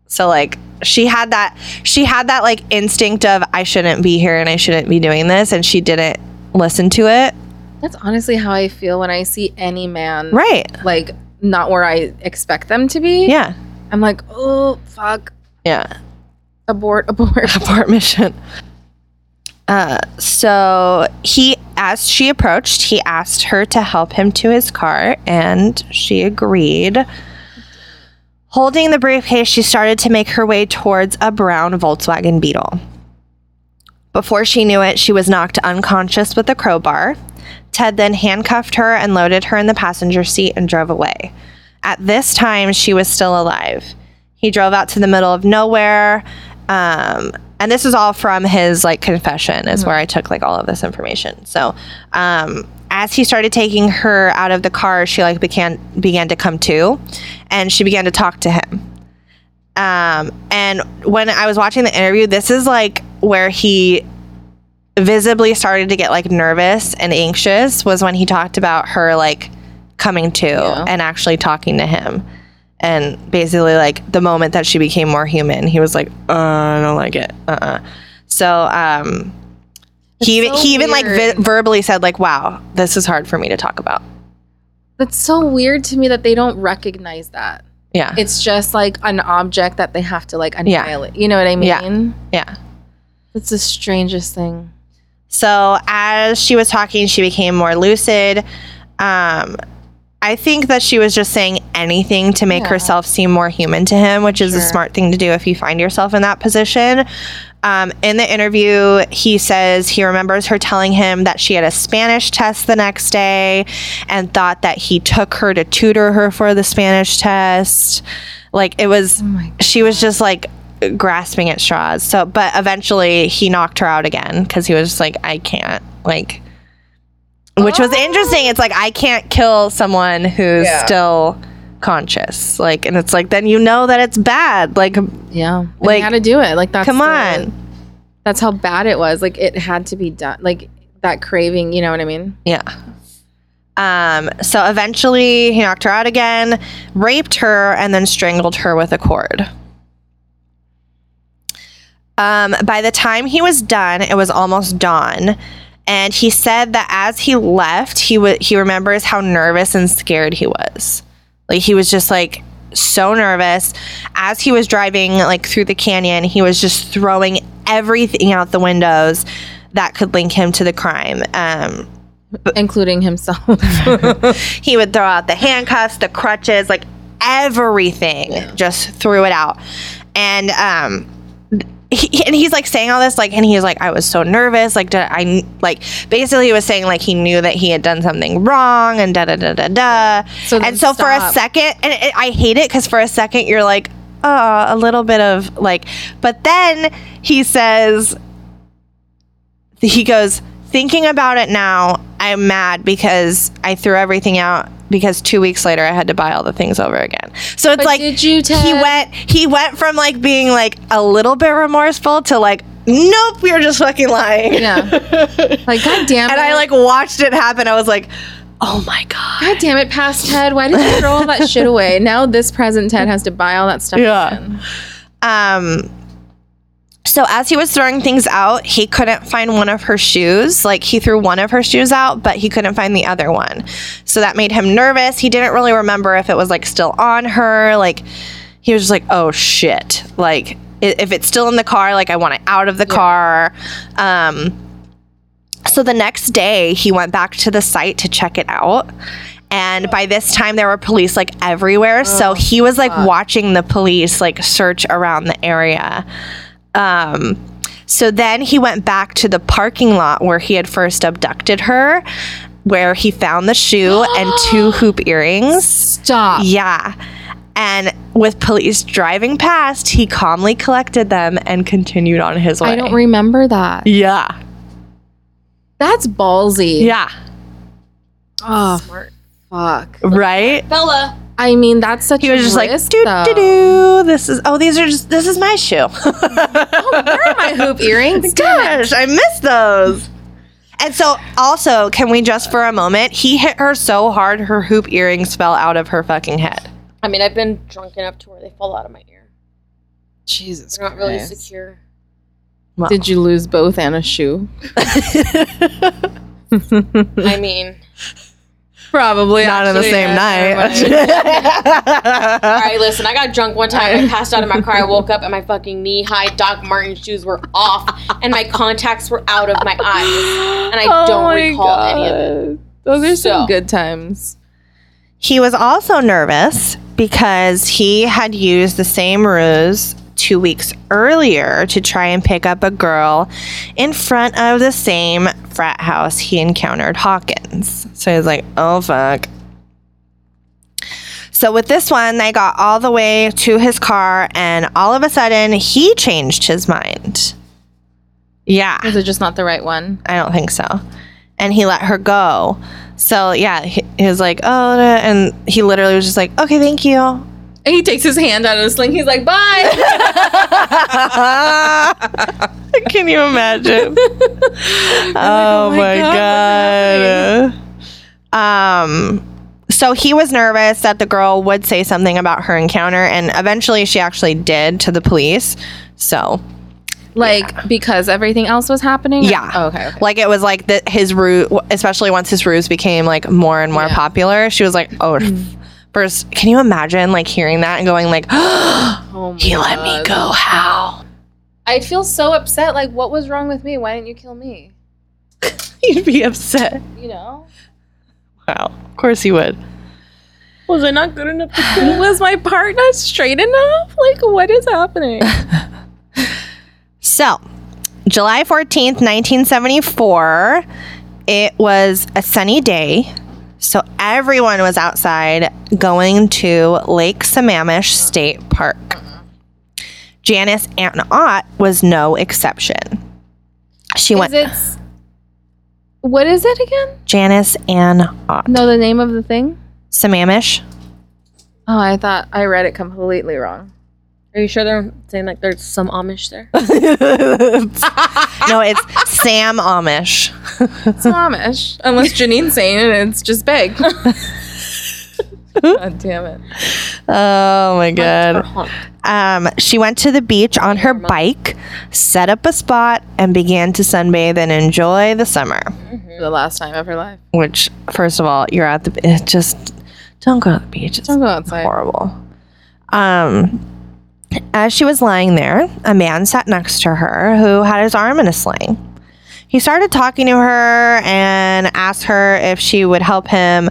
So like she had that she had that like instinct of I shouldn't be here and I shouldn't be doing this and she didn't listen to it. That's honestly how I feel when I see any man Right. like not where I expect them to be. Yeah. I'm like, oh fuck. Yeah. Abort, abort. *laughs* Abort mission. Uh, so he, as she approached, he asked her to help him to his car, and she agreed. Holding the briefcase, she started to make her way towards a brown Volkswagen Beetle. Before she knew it, she was knocked unconscious with a crowbar. Ted then handcuffed her and loaded her in the passenger seat and drove away. At this time, she was still alive. He drove out to the middle of nowhere. Um, and this is all from his like confession, is where I took like all of this information. So, um, as he started taking her out of the car, she like began began to come to, and she began to talk to him. Um, and when I was watching the interview, this is like where he visibly started to get like nervous and anxious was when he talked about her like coming to and actually talking to him and basically like the moment that she became more human he was like uh, i don't like it uh-uh so um he even so he even like vi- verbally said like wow this is hard for me to talk about That's so weird to me that they don't recognize that. yeah It's just like an object that they have to like Yeah. annihilate. You know what I mean? Yeah. yeah It's the strangest thing. So as she was talking, she became more lucid. Um, I think that she was just saying anything to make Yeah. herself seem more human to him, which is a smart thing to do if you find yourself in that position. Um, in the interview, he says he remembers her telling him that she had a Spanish test the next day and thought that he took her to tutor her for the Spanish test. Like it was, she was just like grasping at straws. So, but eventually he knocked her out again because he was just like, I can't, like, which was interesting. It's like, I can't kill someone who's still conscious. Like, and it's like, then you know that it's bad. Like, Yeah. Like, had to do it. Like that's come the- on. That's how bad it was. Like it had to be done. Like that craving, you know what I mean? Yeah. Um, so eventually he knocked her out again, raped her, and then strangled her with a cord. Um, by the time he was done, it was almost dawn. And he said that as he left, he would he remembers how nervous and scared he was. Like he was just like so nervous. As he was driving like through the canyon, he was just throwing everything out the windows that could link him to the crime. Um, Including himself. *laughs* he would throw out the handcuffs, the crutches, like everything, just threw it out. And um he, and he's like saying all this like and he's like I was so nervous like did I like basically he was saying like he knew that he had done something wrong and da da da da da. So and so for a second and it, I hate it because for a second you're like oh a little bit of like but then he says he goes thinking about it now i'm mad because i threw everything out because two weeks later i had to buy all the things over again so it's But like he went he went from like being like a little bit remorseful to like nope you're just fucking lying yeah. *laughs* Like god damn it. and i like watched it happen i was like oh my god God damn it, past Ted. Why did you throw all that shit *laughs* away? Now this present Ted has to buy all that stuff Yeah. again. Um, So as he was throwing things out, he couldn't find one of her shoes. Like he threw one of her shoes out, but he couldn't find the other one. So that made him nervous. He didn't really remember if it was like still on her. Like he was just like, "Oh shit." Like if it's still in the car, like I want it out of the car. Um so the next day, he went back to the site to check it out. And by this time, there were police like everywhere. so he was like watching the police like search around the area. Um, so then he went back to the parking lot where he had first abducted her, where he found the shoe and *gasps* two hoop earrings. Stop. Yeah. And with police driving past, he calmly collected them and continued on his way. I don't remember that. yeah. That's ballsy. Yeah. Oh, Smart. fuck. Right? Fella. I mean, that's such He a was just like, risk, doo though. doo doo. This is oh, these are just this is my shoe. *laughs* Oh, where are my hoop earrings? *laughs* Gosh, I miss those. And so, also, can we just for a moment? He hit her so hard, her hoop earrings fell out of her fucking head. I mean, I've been drunk enough to where they fall out of my ear. Jesus They're not really Christ. secure. Did you lose both and a shoe? *laughs* I mean, Probably. Not in the same yeah, night. *laughs* all right, listen. I got drunk one time. I passed out in my car. I woke up and my fucking knee-high Doc Martin shoes were off, and my contacts were out of my eyes, and I *gasps* Oh don't my recall any of it. God. Those are some So- good times. he was also nervous because he had used the same ruse two weeks earlier to try and pick up a girl in front of the same frat house he encountered Hawkins. So he was like, oh, fuck. So with this one, they got all the way to his car, and all of a sudden, he changed his mind. Yeah. Was it just not the right one? I don't think so. And he let her go. So yeah, he, he was like, oh, and he literally was just like, okay, thank you. And he takes his hand out of the sling. He's like, bye. *laughs* Can you imagine? *laughs* oh, my god. Um. So he was nervous that the girl would say something about her encounter, and eventually she actually did to the police. So like, because everything else was happening? Yeah. Oh, okay. okay. like it was like that his ruse especially once his ruse became like more and more Yeah. popular she was like oh f- first can you imagine like hearing that and going like *gasps* Oh he let me go how I'd feel so upset. Like, what was wrong with me? Why didn't you kill me? *laughs* you'd be upset You know? wow of course he would Was I not good enough to *sighs* was my part not straight enough? Like, what is happening? *laughs* so july 14th 1974 it was a sunny day so everyone was outside going to lake sammamish state park janice ann ott was no exception she is went it? What is it again? Janice Ann Ott. No, the name of the thing? Sammamish. Oh, I thought I read it completely wrong. Are you sure they're saying like there's some Amish there? *laughs* no, it's Sam Amish. It's Amish. Unless Janine's saying it, and it's just big. *laughs* God damn it. Oh my god. Um, she went to the beach on her bike, set up a spot, and began to sunbathe and enjoy the summer. For the last time of her life. Which, first of all, you're at the it just don't go to the beach. It's Don't go outside. horrible. Um, as she was lying there, a man sat next to her who had his arm in a sling. He started talking to her and asked her if she would help him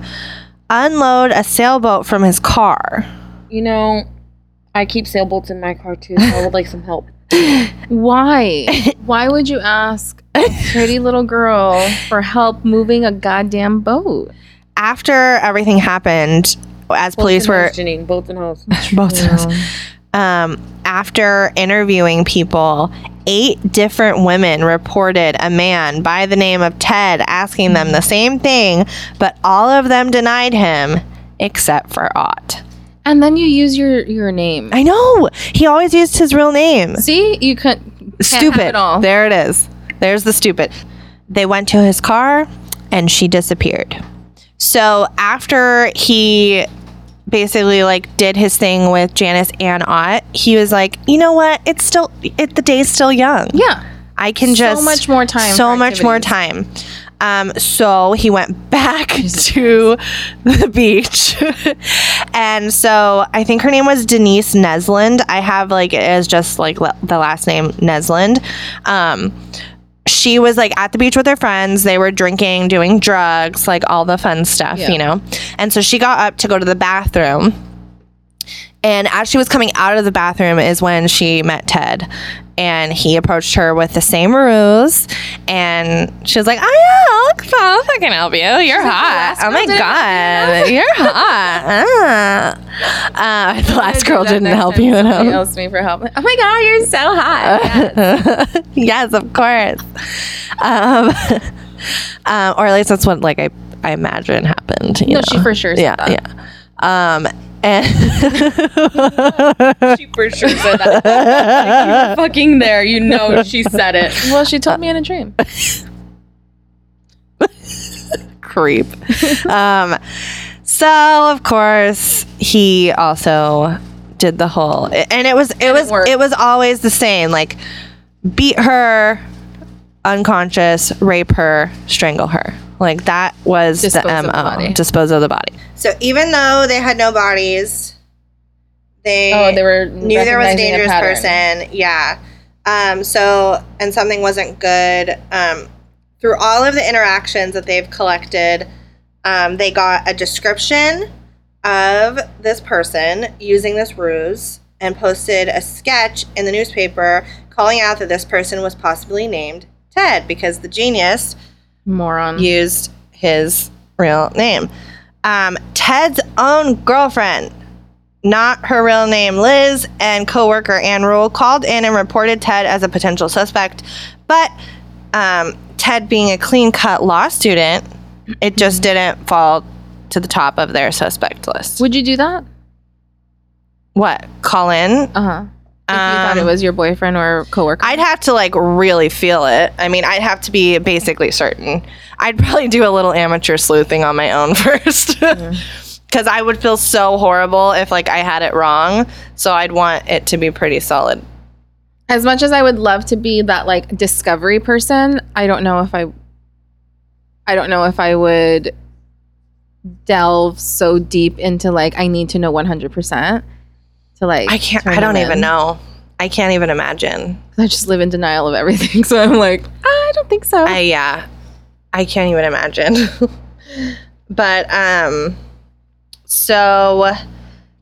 unload a sailboat from his car. You know, I keep sailboats in my car too, so I would like some help. *laughs* Why? *laughs* Why would you ask a pretty little girl for help moving a goddamn boat? After everything happened, as police Boats and were hoes, Janine, boats and hoes. both of us. Um, after interviewing people, eight different women reported a man by the name of Ted asking them the same thing, but all of them denied him except for Ott. And then you use your your name. I know. He always used his real name. See, you could can't stupid. It. There it is. There's the stupid. They went to his car and she disappeared. So after he basically like did his thing with Janice and Ott, he was like, you know what? It's still it the day's still young. Yeah. I can just So much more time So much more time. Um, so he went *laughs* back to the *laughs* beach, and so I think her name was Denise Naslund. I have like it as just like le- the last name Naslund. Um, she was like at the beach with her friends. They were drinking, doing drugs, like all the fun stuff, Yeah. you know. And so she got up to go to the bathroom. And as she was coming out of the bathroom is when she met Ted. And he approached her with the same ruse. And she was like, Oh, yeah, look, so I can help you. You're hot. Oh my God. You're hot. Ah. Uh, the last girl didn't help you. *laughs* Somebody know? else me for help. Oh my god, you're so hot. *laughs* yes, of course. Um, um, *laughs* or at least that's what like I, I imagine happened. You No, know? she for sure said Yeah, that. yeah. Um, and *laughs* She for sure said that. Like, you were fucking there. You know she said it. well, she told me in a dream. creep. um, so of course he also did the whole, and it was it was work. it was always the same. Like beat her, unconscious, rape her, strangle her. Like that was Dispose the of the mo. body. Dispose of the body. So even though they had no bodies, they Oh, they were knew there was a dangerous pattern. person. Yeah. Um, so and something wasn't good. Um, through all of the interactions that they've collected, um, they got a description of this person using this ruse and posted a sketch in the newspaper calling out that this person was possibly named Ted because the genius Moron. used his real name. Um, Ted's own girlfriend, not her real name, Liz, and coworker Ann Rule called in and reported Ted as a potential suspect. But um, Ted, being a clean cut law student, it just didn't fall to the top of their suspect list. Would you do that? What? Call in? Uh huh. If you thought it Um, was your boyfriend or coworker. I'd have to like really feel it. I mean, I'd have to be basically certain. I'd probably do a little amateur sleuthing on my own *laughs* first. Cuz I would feel so horrible if like I had it wrong. So I'd want it to be pretty solid. as much as I would love to be that like discovery person, I don't know if I I don't know if I would delve so deep into like I need to know 100% to like I can't I don't even in. know. I can't even imagine. I just live in denial of everything. *laughs* So I'm like, I don't think so. I yeah. I can't even imagine. *laughs* but um so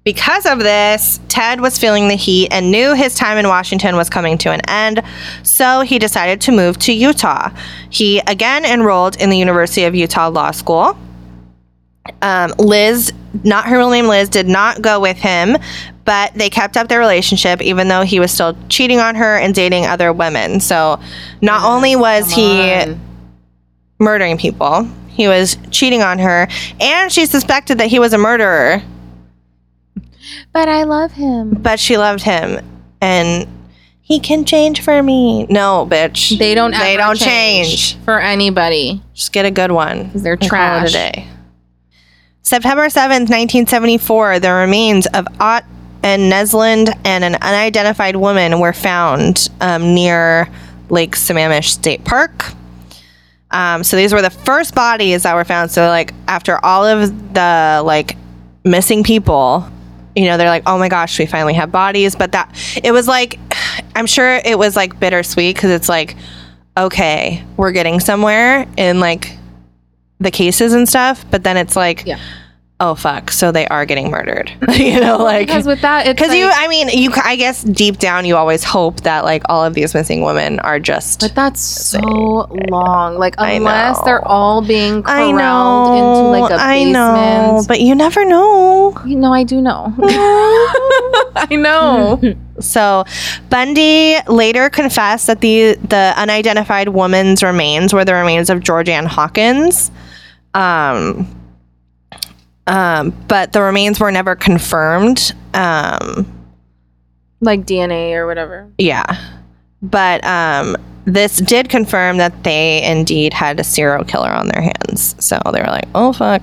because of this, Ted was feeling the heat and knew his time in Washington was coming to an end, so he decided to move to Utah. He again enrolled in the University of Utah Law School. Um, Liz, not her real name Liz, did not go with him, but they kept up their relationship even though he was still cheating on her and dating other women. So not only was he on. murdering people. He was cheating on her, and she suspected that he was a murderer, but I love him. but she loved him, and he can change for me. No, bitch. They don't They ever don't change. for anybody. Just get a good one. they're and call it trash. a day. September seventh, nineteen seventy four. The remains of Ott and Naslund and an unidentified woman were found um, near Lake Sammamish State Park. Um, so these were the first bodies that were found. So like after all of the like missing people, you know, they're like, oh my gosh, we finally have bodies. But that it was like, I'm sure it was like bittersweet because it's like, okay, we're getting somewhere in like the cases and stuff. But then it's like, Yeah. oh fuck, so they are getting murdered. *laughs* you know, like because with that, it's because you, I mean, you. I guess deep down, you always hope that like all of these missing women are just. But that's so long. Like unless they're all being I corralled know, into like a I basement. know, but you never know. you know, I do know. *laughs* I know. *laughs* So, Bundy later confessed that the the unidentified woman's remains were the remains of Georgeann Hawkins. Um, um, but the remains were never confirmed. Um, like DNA or whatever. Yeah. But um, this did confirm that they indeed had a serial killer on their hands. So they were like, oh, fuck.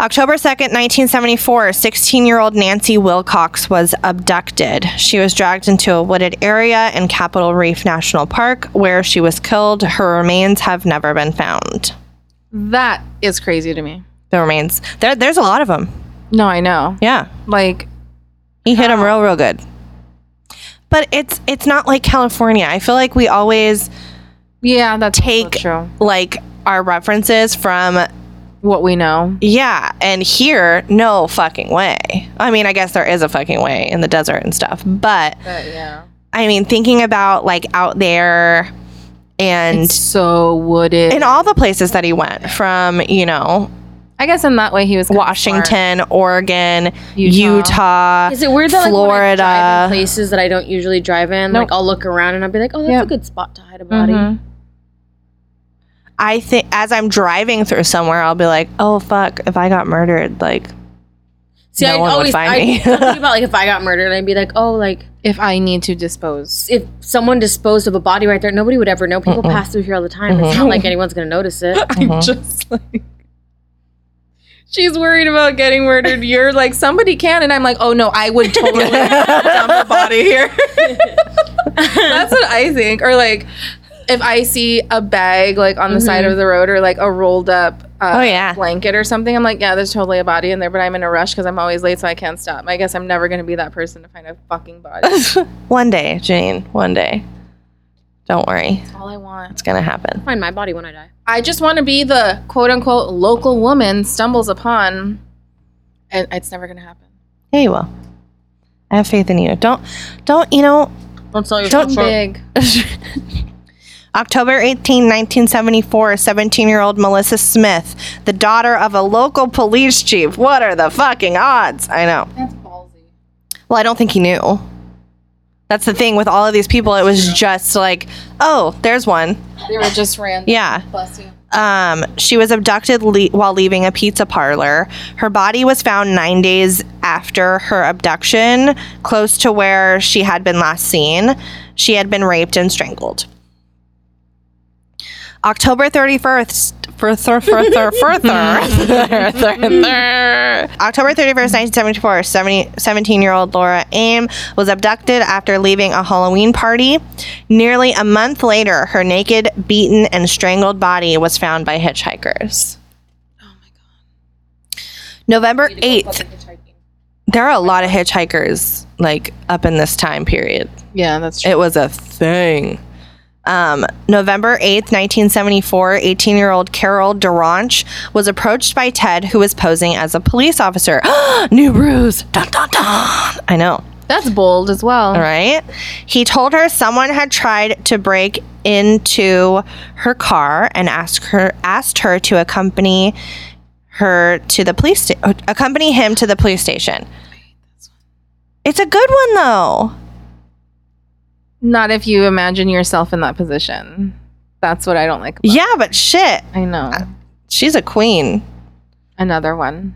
October 2nd, 1974, 16 year old Nancy Wilcox was abducted. She was dragged into a wooded area in Capitol Reef National Park where she was killed. Her remains have never been found. That is crazy to me. The remains. There, there's a lot of them. No, I know. Yeah. Like, He hit him real, real good. But it's it's not like California. I feel like we always yeah, that's also take true. like our references from What we know. yeah, and here no fucking way. I mean, I guess there is a fucking way in the desert and stuff, but But yeah. I mean, thinking about like out there and It's so wooded. in all the places that he went from, you know, I guess in that way he was kinda Washington, Oregon, Utah. Utah, Is it weird that like, when I drive in Florida. places that I don't usually drive in, Nope. like I'll look around and I'll be like, oh, that's Yep. a good spot to hide a smart. body. Mhm. I think as I'm driving through somewhere, I'll be like, "Oh fuck, if I got murdered, like See, No I one would always find I me. think *laughs* about like if I got murdered, I'd be like, oh, like If I need to dispose. if someone disposed of a body right there, nobody would ever know. People pass through here all the time. It's not like anyone's gonna notice it. *laughs* I'm mm-hmm. just like She's worried about getting murdered. You're like somebody can, and I'm like, oh no, I would totally *laughs* dump a body here. That's what I think. Or like, if I see a bag like on the side of the road, or like a rolled up uh, Oh, yeah. blanket or something, I'm like, yeah, there's totally a body in there. But I'm in a rush because I'm always late, so I can't stop. I guess I'm never gonna be that person to find a fucking body. *laughs* one day, Jane, one day. Don't worry, That's all I want. it's gonna happen." Find my body when I die. I just want to be the quote unquote local woman stumbles upon, and it's never gonna happen. Yeah, you will. I have faith in you. Don't, don't, you know, Don't sell your Don't short. Big. *laughs* October 18, 1974, 17 year old Melissa Smith, the daughter of a local police chief. What are the fucking odds? I know. That's ballsy. Well, I don't think he knew. That's the thing with all of these people. It was just like, oh, there's one. They were just random. Yeah. Bless you. Um, she was abducted le- while leaving a pizza parlor. Her body was found nine days after her abduction, close to where she had been last seen. She had been raped and strangled. October 31st. Further, further, further. *laughs* *laughs* October 31st, 1974, 17 year old Laura Aime was abducted after leaving a Halloween party. Nearly a month later, her naked, beaten, and strangled body was found by hitchhikers. Oh my God. November 8th. There are a lot of hitchhikers like up in this time period. Yeah, that's true. It was a thing. Um, November 8th, 1974, 18 year old Carol DaRonch was approached by Ted, who was posing as a police officer. *gasps* New bruise. Dun, dun, dun. I know, That's bold as well. right? He told her someone had tried to break into her car and asked her asked her to accompany her to the police sta- accompany him to the police station. It's a good one though. Not if you imagine yourself in that position. That's what I don't like. About Yeah, but shit, I know. she's a queen. Another one.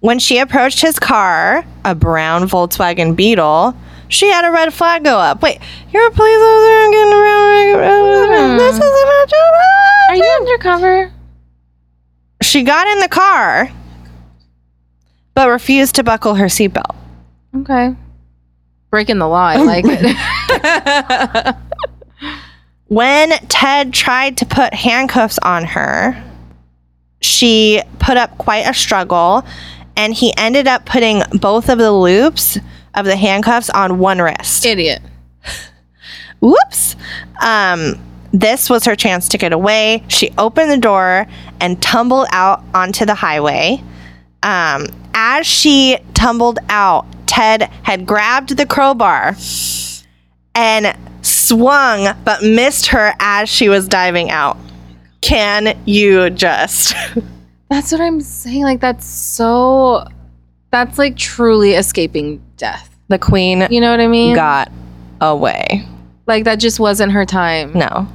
When she approached his car, a brown Volkswagen Beetle, she had a red flag go up. Wait, you're a police officer and getting around. This is about your Are you undercover? She got in the car, but refused to buckle her seatbelt. Okay. Breaking the law. I like it. *laughs* When Ted tried to put handcuffs on her, she put up quite a struggle, and he ended up putting both of the loops of the handcuffs on one wrist. Idiot. Whoops. Um, this was her chance to get away. She opened the door and tumbled out onto the highway. Um, as she tumbled out, Ted had grabbed the crowbar and swung, but missed her as she was diving out. Can you just? *laughs* That's what I'm saying. Like that's so. That's like truly escaping death. the queen You know what I mean? got away. Like that just wasn't her time. No.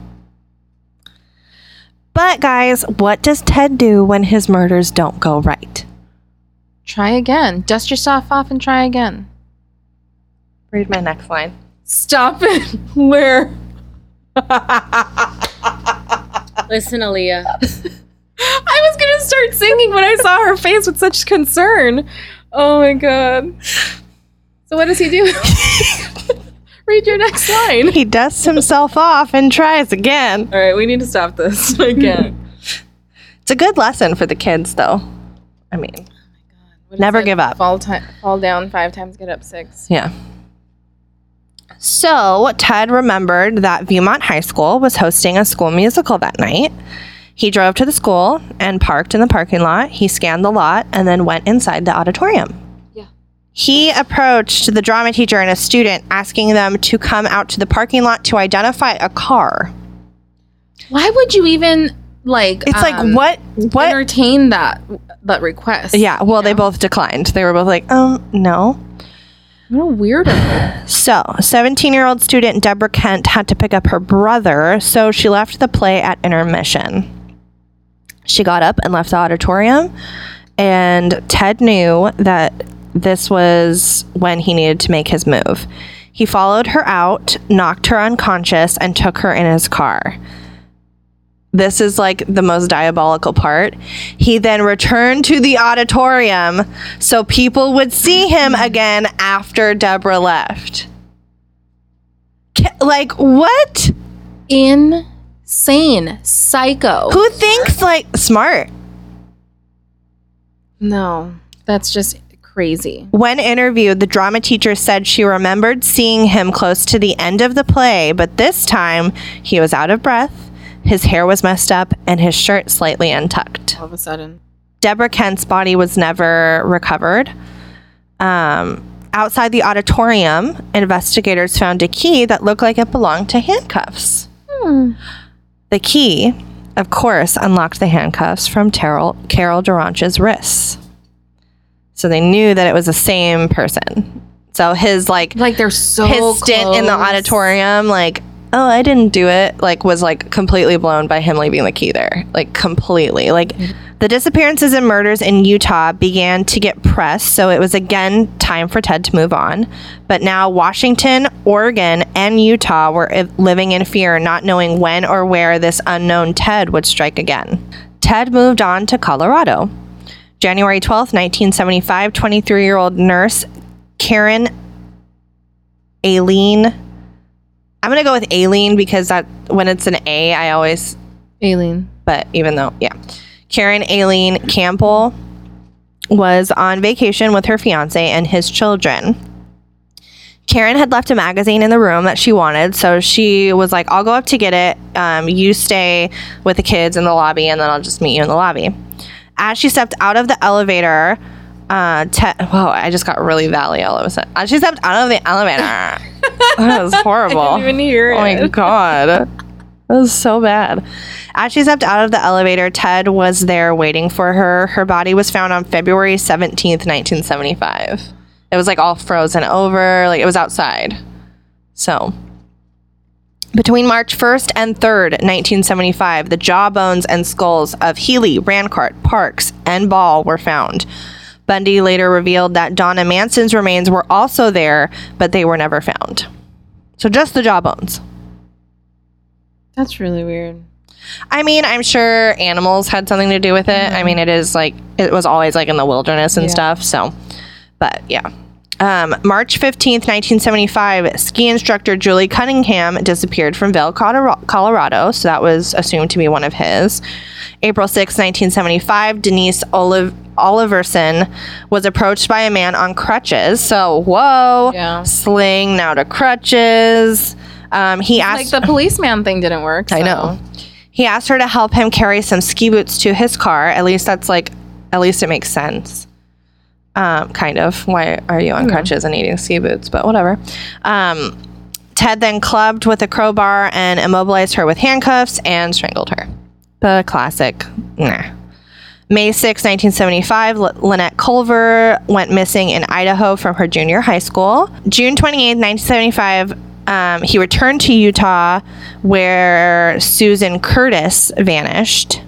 But guys, what does Ted do when his murders don't go right? Try again. Dust yourself off and try again. Read my next line. Stop it. *laughs* Where? Listen, Aaliyah. *laughs* I was gonna start singing when I saw her face with such concern. Oh my god. So what does he do? *laughs* Read your next line. He dusts himself off and tries again. All right, we need to stop this again. It's a good lesson for the kids, though. I mean, Never give up. Fall, ti- fall down five times, get up six. yeah. So, Ted remembered that Viewmont High School was hosting a school musical that night. He drove to the school and parked in the parking lot. He scanned the lot and then went inside the auditorium. Yeah. He approached the drama teacher and a student, asking them to come out to the parking lot to identify a car. Why would you even like? It's like um, what what entertain that that request? Yeah, well they both declined. They were both like, "Um, no." What a weirdo. So, 17-year-old student Deborah Kent had to pick up her brother, so she left the play at intermission. She got up and left the auditorium, and Ted knew that this was when he needed to make his move. He followed her out, knocked her unconscious, and took her in his car. This is like the most diabolical part. He then returned to the auditorium so people would see him again after Deborah left. Like, what? Insane. Psycho. Who thinks like smart? No, that's just crazy. When interviewed, the drama teacher said she remembered seeing him close to the end of the play, but this time he was out of breath, his hair was messed up, and his shirt slightly untucked. All of a sudden. Deborah Kent's body was never recovered. Um, outside the auditorium, investigators found a key that looked like it belonged to handcuffs. The key, of course, unlocked the handcuffs from Terrell, Carol DaRonch's wrists. So they knew that it was the same person. So his like Like they're so his stint in the auditorium, like, oh, I didn't do it, like, was like completely blown by him leaving the key there. Like, completely. Like, the disappearances and murders in Utah began to get press, so it was again time for Ted to move on. But now, Washington, Oregon, and Utah were uh, living in fear, not knowing when or where this unknown Ted would strike again. Ted moved on to Colorado. January 12th, 1975, 23 year old nurse Karen Aileen. I'm gonna go with Aileen because that when it's an A, I always. Aileen. But even though, yeah, Karen Aileen Campbell was on vacation with her fiance and his children. Karen had left a magazine in the room that she wanted, so she was like, "I'll go up to get it. Um, you stay with the kids in the lobby, and then I'll just meet you in the lobby." As she stepped out of the elevator, uh, Ted. Whoa! I just got really valley all of a sudden. As she stepped out of the elevator, *laughs* that was horrible. even hear Oh my god. That was so bad. As she stepped out of the elevator, Ted was there waiting for her. Her body was found on February 17th, 1975. It was like all frozen over, like it was outside. So, between March 1st and 3rd, 1975, the jawbones and skulls of Healy, Rancourt, Parks, and Ball were found. Bundy later revealed that Donna Manson's remains were also there, but they were never found. So just the jawbones. That's really weird. I mean, I'm sure animals had something to do with it. I mean, it is like it was always like in the wilderness and Yeah. stuff. So, but yeah. Um, March 15th, 1975, ski instructor Julie Cunningham disappeared from Vail, Colora- Colorado. So that was assumed to be one of his. April 6th, 1975, Denise Oliv- Oliverson was approached by a man on crutches. So, whoa, Yeah. sling now to crutches. Um, he asked Like the policeman thing didn't work. I know. He asked her to help him carry some ski boots to his car. At least that's like, at least it makes sense. Um, kind of. Why are you on crutches and eating ski boots? But whatever. Um, Ted then clubbed with a crowbar and immobilized her with handcuffs and strangled her. The classic. Nah. May 6, 1975, L- Lynette Culver went missing in Idaho from her junior high school. June 28, 1975, um, he returned to Utah where Susan Curtis vanished.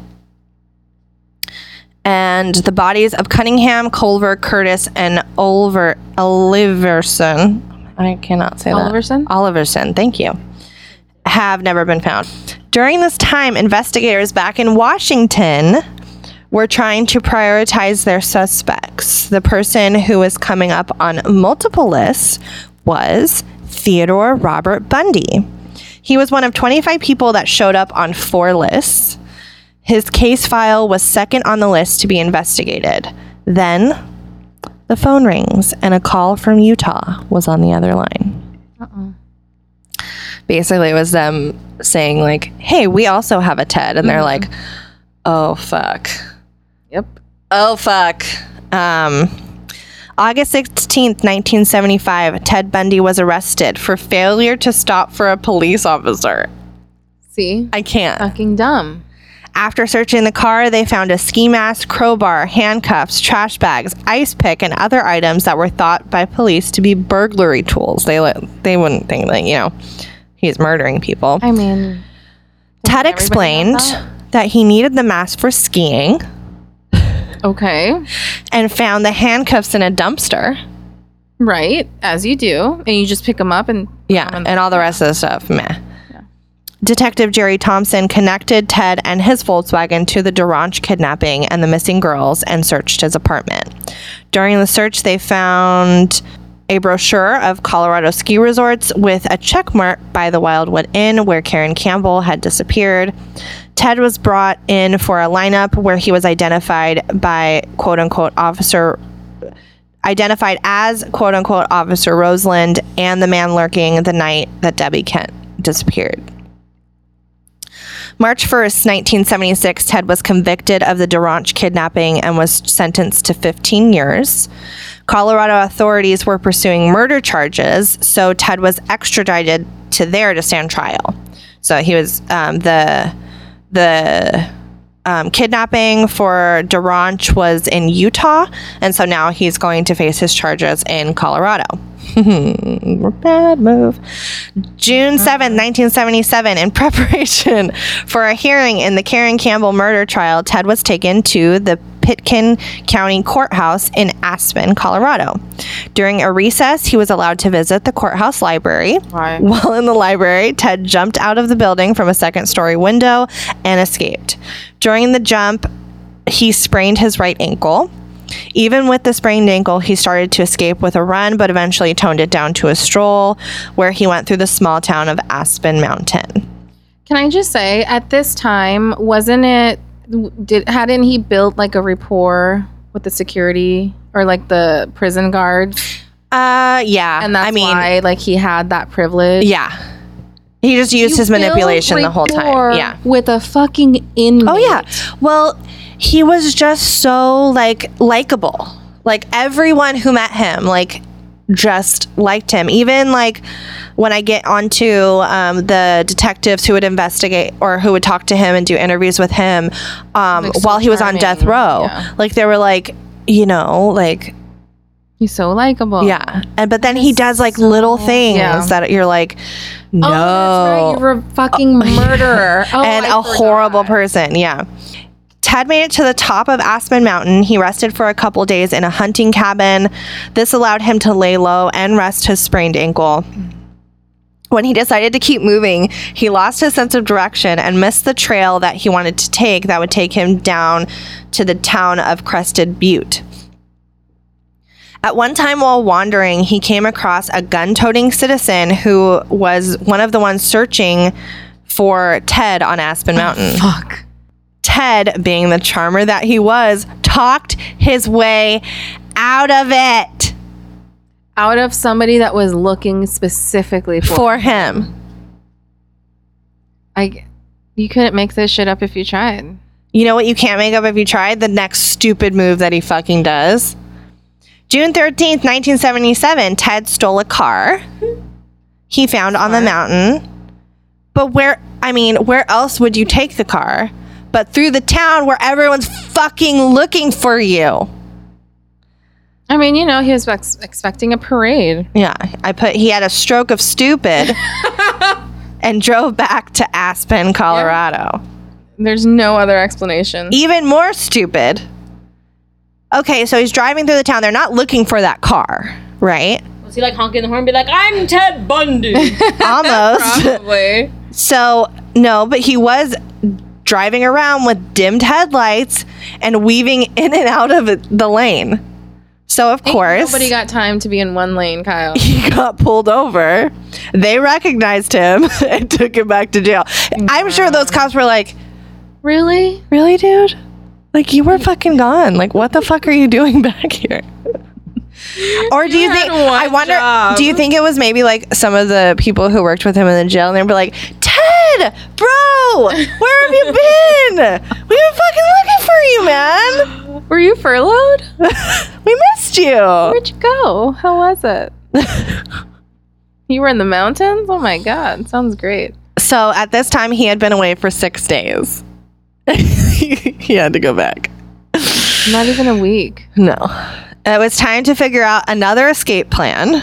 And the bodies of Cunningham, Culver, Curtis, and Oliver, Oliverson, I cannot say Oliverson? that. Oliverson, thank you, have never been found. During this time, investigators back in Washington were trying to prioritize their suspects. The person who was coming up on multiple lists was Theodore Robert Bundy. He was one of 25 people that showed up on four lists. His case file was second on the list to be investigated. Then the phone rings and a call from Utah was on the other line. Uh-uh. Basically, it was them saying, like, hey, we also have a Ted. And they're mm-hmm. like, oh, fuck. Yep. Oh, fuck. Um, August 16th, 1975, Ted Bundy was arrested for failure to stop for a police officer. See? I can't. Fucking dumb. After searching the car, they found a ski mask, crowbar, handcuffs, trash bags, ice pick, and other items that were thought by police to be burglary tools. They they wouldn't think that you know he's murdering people. I mean, Ted explained that? that he needed the mask for skiing okay. and found the handcuffs in a dumpster. Right. As you do. And you just pick them up and. Yeah, and all the rest of the stuff, meh. Detective Jerry Thompson connected Ted and his Volkswagen to the DaRonch kidnapping and the missing girls and searched his apartment. During the search, they found a brochure of Colorado ski resorts with a check mark by the Wildwood Inn where Caryn Campbell had disappeared. Ted was brought in for a lineup where he was identified by quote unquote officer identified as quote unquote officer Roseland and the man lurking the night that Debbie Kent disappeared. March 1st, 1976, Ted was convicted of the DaRonch kidnapping and was sentenced to 15 years. Colorado authorities were pursuing murder charges, so Ted was extradited to there to stand trial. So he was um, the the um, kidnapping for DaRonch was in Utah, and so now he's going to face his charges in Colorado. *laughs* Bad move. June 7th, 1977, in *laughs* preparation for a hearing in the Caryn Campbell murder trial, Ted was taken to the Pitkin County Courthouse in Aspen, Colorado. During a recess, he was allowed to visit the courthouse library. Why? *laughs* While in the library, Ted jumped out of the building from a second story window and escaped. During the jump, he sprained his right ankle. Even with the sprained ankle, he started to escape with a run, but eventually toned it down to a stroll, where he went through the small town of Aspen Mountain. Can I just say, at this time, wasn't it? Did hadn't he built like a rapport with the security or like the prison guards? Uh, yeah. And that's I mean, why like he had that privilege. yeah. He just used You his manipulation the whole time. Yeah. With a fucking inmate. Oh yeah. Well, he was just so like likable. Like everyone who met him, like just liked him. Even like when I get onto um, the detectives who would investigate or who would talk to him and do interviews with him um, Like, so while he was on death row, Yeah. like they were like, you know, like He's so likable. yeah. And but then he does like little things Yeah. that you're like, no, Oh, that's right. You're a fucking *laughs* murderer. Oh, and I a horrible forgot. person. Yeah. Ted made it to the top of Aspen Mountain. He rested for a couple days in a hunting cabin. This allowed him to lay low and rest his sprained ankle. When he decided to keep moving, he lost his sense of direction and missed the trail that he wanted to take that would take him down to the town of Crested Butte. At one time while wandering, he came across a gun toting citizen who was one of the ones searching for Ted on Aspen Mountain. Fuck. Ted, being the charmer that he was, talked his way out of it Out of somebody that was looking specifically for, for him. I, you couldn't make this shit up if you tried. You know what you can't make up if you tried? The next stupid move that he fucking does. June 13th, 1977, Ted stole a car he found on the mountain. But where, I mean, where else would you take the car? But through the town where everyone's fucking looking for you. I mean, you know, he was ex- expecting a parade. Yeah, I put, he had a stroke of stupid *laughs* and drove back to Aspen, Colorado. There's no other explanation. Even more stupid. Okay, so he's driving through the town. They're not looking for that car, right? Was he like honking the horn, and be like, "I'm Ted Bundy"? *laughs* *laughs* Almost. Probably. so, no, but he was driving around with dimmed headlights and weaving *laughs* in and out of the lane. So, of course, Nobody got time to be in one lane, Kyle. *laughs* he got pulled over. They recognized him *laughs* and took him back to jail. I'm sure those cops were like, Really? Really, dude? Like, you were fucking gone. Like, what the fuck are you doing back here? Or do you, think? I wonder. Do you think it was maybe like some of the people who worked with him in the jail, and they were like, "Ted, bro, where have you *laughs* been? We've been fucking looking for you, man. *gasps* Were you furloughed? *laughs* We missed you." Where'd you go? How was it? *laughs* you were in the mountains? Oh my god, sounds great. So at this time, he had been away for six days. he had to go back. Not even a week. No. It was time to figure out another escape plan.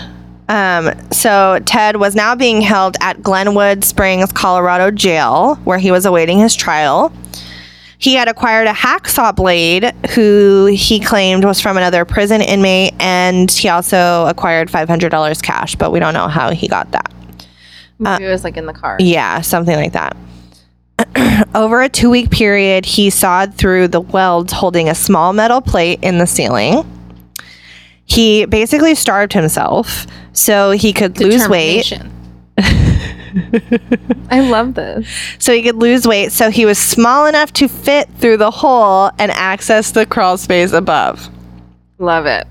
Um, so Ted was now being held at Glenwood Springs, Colorado jail, where he was awaiting his trial. He had acquired a hacksaw blade, who he claimed was from another prison inmate, and he also acquired $500 cash, but we don't know how he got that. Maybe it was like in the car. Yeah, something like that. *clears throat* Over a two week period, he sawed through the welds holding a small metal plate in the ceiling. He basically starved himself so he could lose weight. I love this. So he could lose weight so he was small enough to fit through the hole and access the crawl space above. Love it.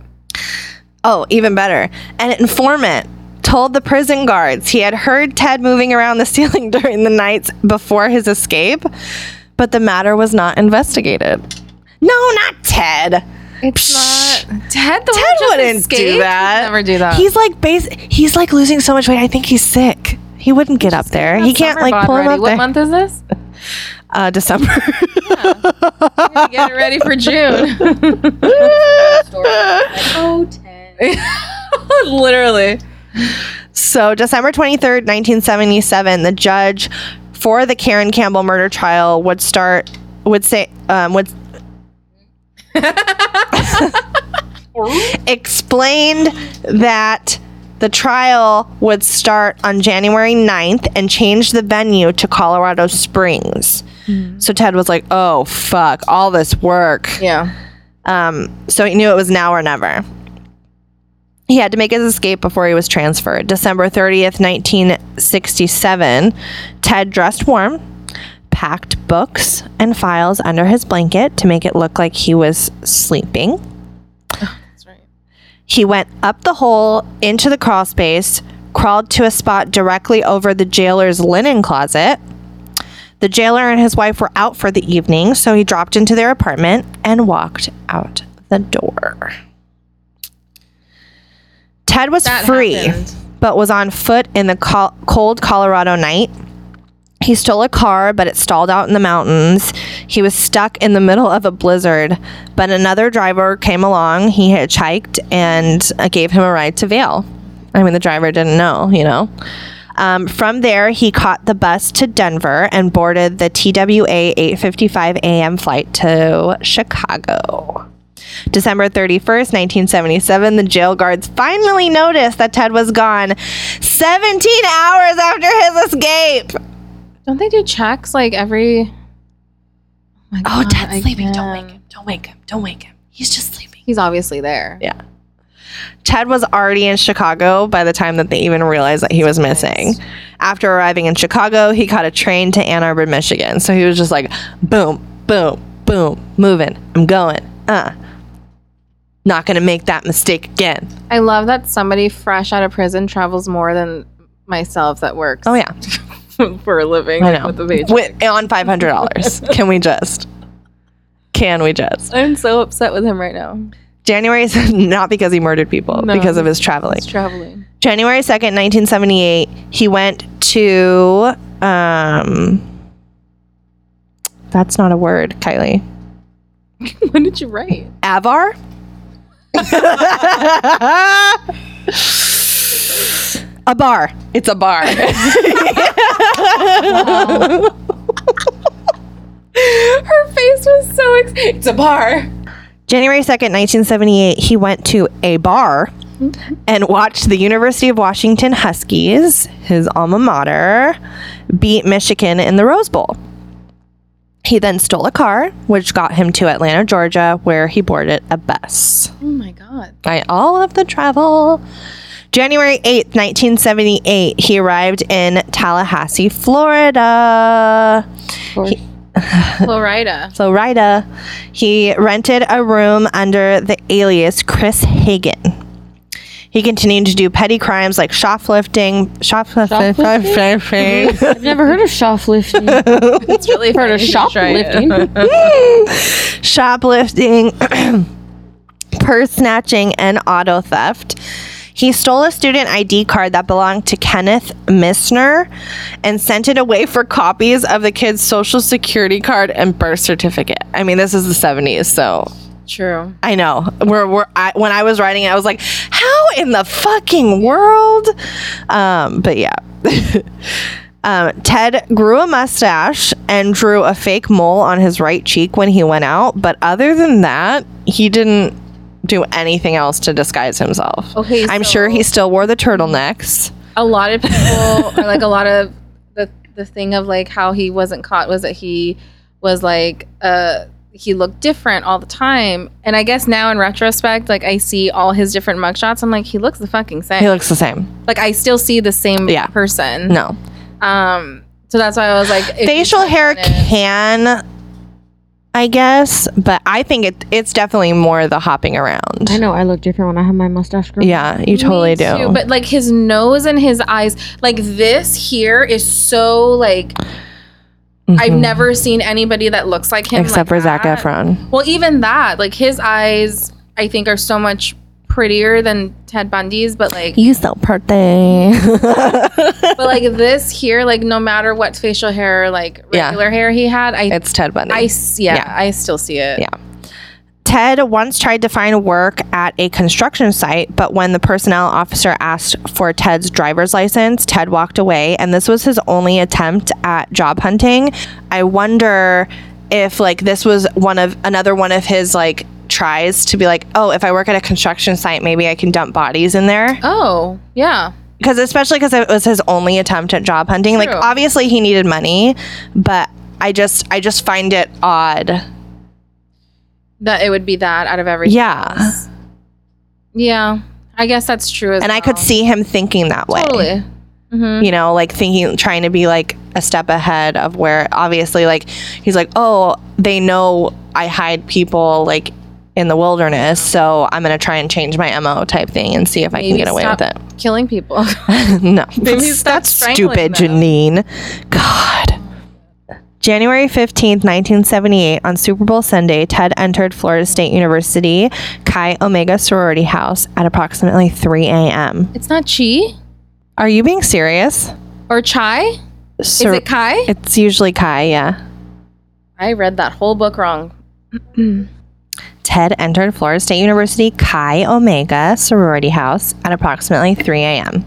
Oh, even better. An informant told the prison guards he had heard Ted moving around the *laughs* ceiling during the nights before his escape, but the matter was not investigated. No, not Ted. It's not Ted. The Ted wouldn't escaped? do that. He'd never do that. He's like base. He's like losing so much weight. I think he's sick. He wouldn't get up there. He can't like bod pull him up What there. month is this? *laughs* Uh, December. Get it ready for June. *laughs* Oh, ten. *laughs* Literally. So, December 23rd, 1977, the judge for the Caryn Campbell murder trial would start, would say, um, would explained that the trial would start on January 9th and change the venue to Colorado Springs. So Ted was like, oh, fuck, all this work. Yeah. Um, so he knew it was now or never. He had to make his escape before he was transferred. December 30th, 1967, Ted dressed warm, packed books and files under his blanket to make it look like he was sleeping. He went up the hole into the crawl space, crawled to a spot directly over the jailer's linen closet. The jailer and his wife were out for the evening, so he dropped into their apartment and walked out the door. Ted was That free, happened. but was on foot in the col- cold Colorado night. He stole a car, but it stalled out in the mountains. He was stuck in the middle of a blizzard, but another driver came along. He hitchhiked and uh, gave him a ride to Vail. I mean, the driver didn't know, you know. Um, from there, he caught the bus to Denver and boarded the TWA 8:55 a.m. flight to Chicago. December 31st, 1977, the jail guards finally noticed that Ted was gone 17 hours after his escape. Don't they do checks like every? Oh, my Oh, God, Ted's I sleeping. Don't wake him. Don't wake him. Don't wake him. He's just sleeping. He's obviously there. Yeah. Ted was already in Chicago by the time that they even realized that he was missing. After arriving in Chicago, he caught a train to Ann Arbor, Michigan. So he was just like, boom, boom, boom, moving. I'm going. Uh. Not going to make that mistake again. I love that somebody fresh out of prison travels more than myself that works. Oh, yeah. *laughs* for a living. I know. With the paycheck. With, on $500. *laughs* Can we just? Can we just? I'm so upset with him right now. January, is *laughs* not because he murdered people, No. because of his traveling. He's traveling. January 2nd, 1978, he went to um That's not a word, Kylie. when did you write? Avar? a bar. It's a bar. Her face was so. Ex- it's a bar. January 2nd, 1978, he went to a bar mm-hmm. and watched the University of Washington Huskies, his alma mater, beat Michigan in the Rose Bowl. He He then stole a car, which got him to Atlanta, Georgia, where he boarded a bus. Oh my god. I all of the travel. January 8th, 1978, he arrived in Tallahassee, Florida. *laughs* Florida. Florida. He rented a room under the alias Chris Hagen. He continued to do petty crimes like shoplifting, shoplifting, shoplifting, I've never heard of shoplifting. *laughs* It's really heard of shoplifting. *laughs* shoplifting, *clears throat* purse snatching, and auto theft. He stole a student ID card that belonged to Kenneth Misner and sent it away for copies of the kid's social security card and birth certificate. I mean, this is the 70s, so True. I know. We're, we're I, when I was writing it, I was like, how in the fucking world? Um, but yeah. *laughs* um, Ted grew a mustache and drew a fake mole on his right cheek when he went out. But other than that, he didn't do anything else to disguise himself. Okay, I'm so- sure he still wore the turtlenecks. A lot of people or like a lot of the the thing of like how he wasn't caught was that he was like uh he looked different all the time. And I guess now in retrospect, like I see all his different mugshots, I'm like, he looks the fucking same. He looks the same. like I still see the same Yeah. person. No. Um so that's why I was like Facial hair can, I guess, but I think it, it's definitely more the hopping around. I know I look different when I have my mustache grown. Yeah, you totally Me do. too, but like his nose and his eyes, like this here is so like I've Mhm. never seen anybody that looks like him except like for Zac that. Efron. Well, even that, like his eyes, I think are so much prettier than Ted Bundy's, but like, You so pretty. *laughs* but like this here, like no matter what facial hair, like Yeah. regular hair he had, I, it's Ted Bundy. I, yeah, Yeah. I still see it. Yeah. Ted once tried to find work at a construction site, but when the personnel officer asked for Ted's driver's license, Ted walked away, and this was his only attempt at job hunting. I wonder if like this was one of another one of his like tries to be like, oh, if I work at a construction site, maybe I can dump bodies in there. Oh, yeah. because especially because it was his only attempt at job hunting like obviously he needed money but i just i just find it odd That it would be that out of everything. yeah Yeah. I guess that's true as and i could see him thinking that way Totally. Mm-hmm. you know like thinking trying to be like a step ahead of where obviously like he's like oh they know i hide people like in the wilderness so i'm gonna try and change my mo type thing and see if i can get away with it Killing people. *laughs* *laughs* no, Maybe stop that's stupid, them. Janine. God. January 15th, 1978, on Super Bowl Sunday, Ted entered Florida State University Chi Omega sorority house at approximately 3 a.m. it's not chi Are you being serious? or chai. Sor- Is it kai? It's usually Chi, yeah. I read that whole book wrong. *clears throat* Ted entered Florida State University Chi Omega sorority house at approximately 3 a.m.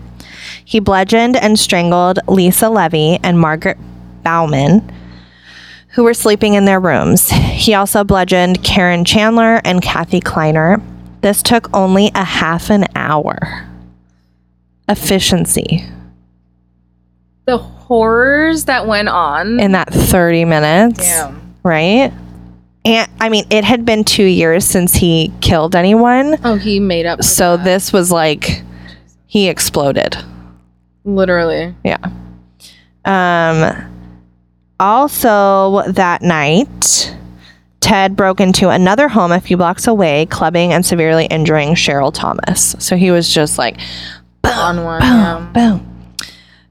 He bludgeoned and strangled Lisa Levy and Margaret Bowman, who were sleeping in their rooms. He also bludgeoned Karen Chandler and Kathy Kleiner. This took only a half an hour. Efficiency The horrors that went on. in that 30 minutes. Damn. Right? And I mean, it had been two years since he killed anyone. Oh, he made up. So that. this was like he exploded. literally. Yeah. Um also that night Ted broke into another home a few blocks away, clubbing and severely injuring Cheryl Thomas. So he was just like on one. yeah. boom.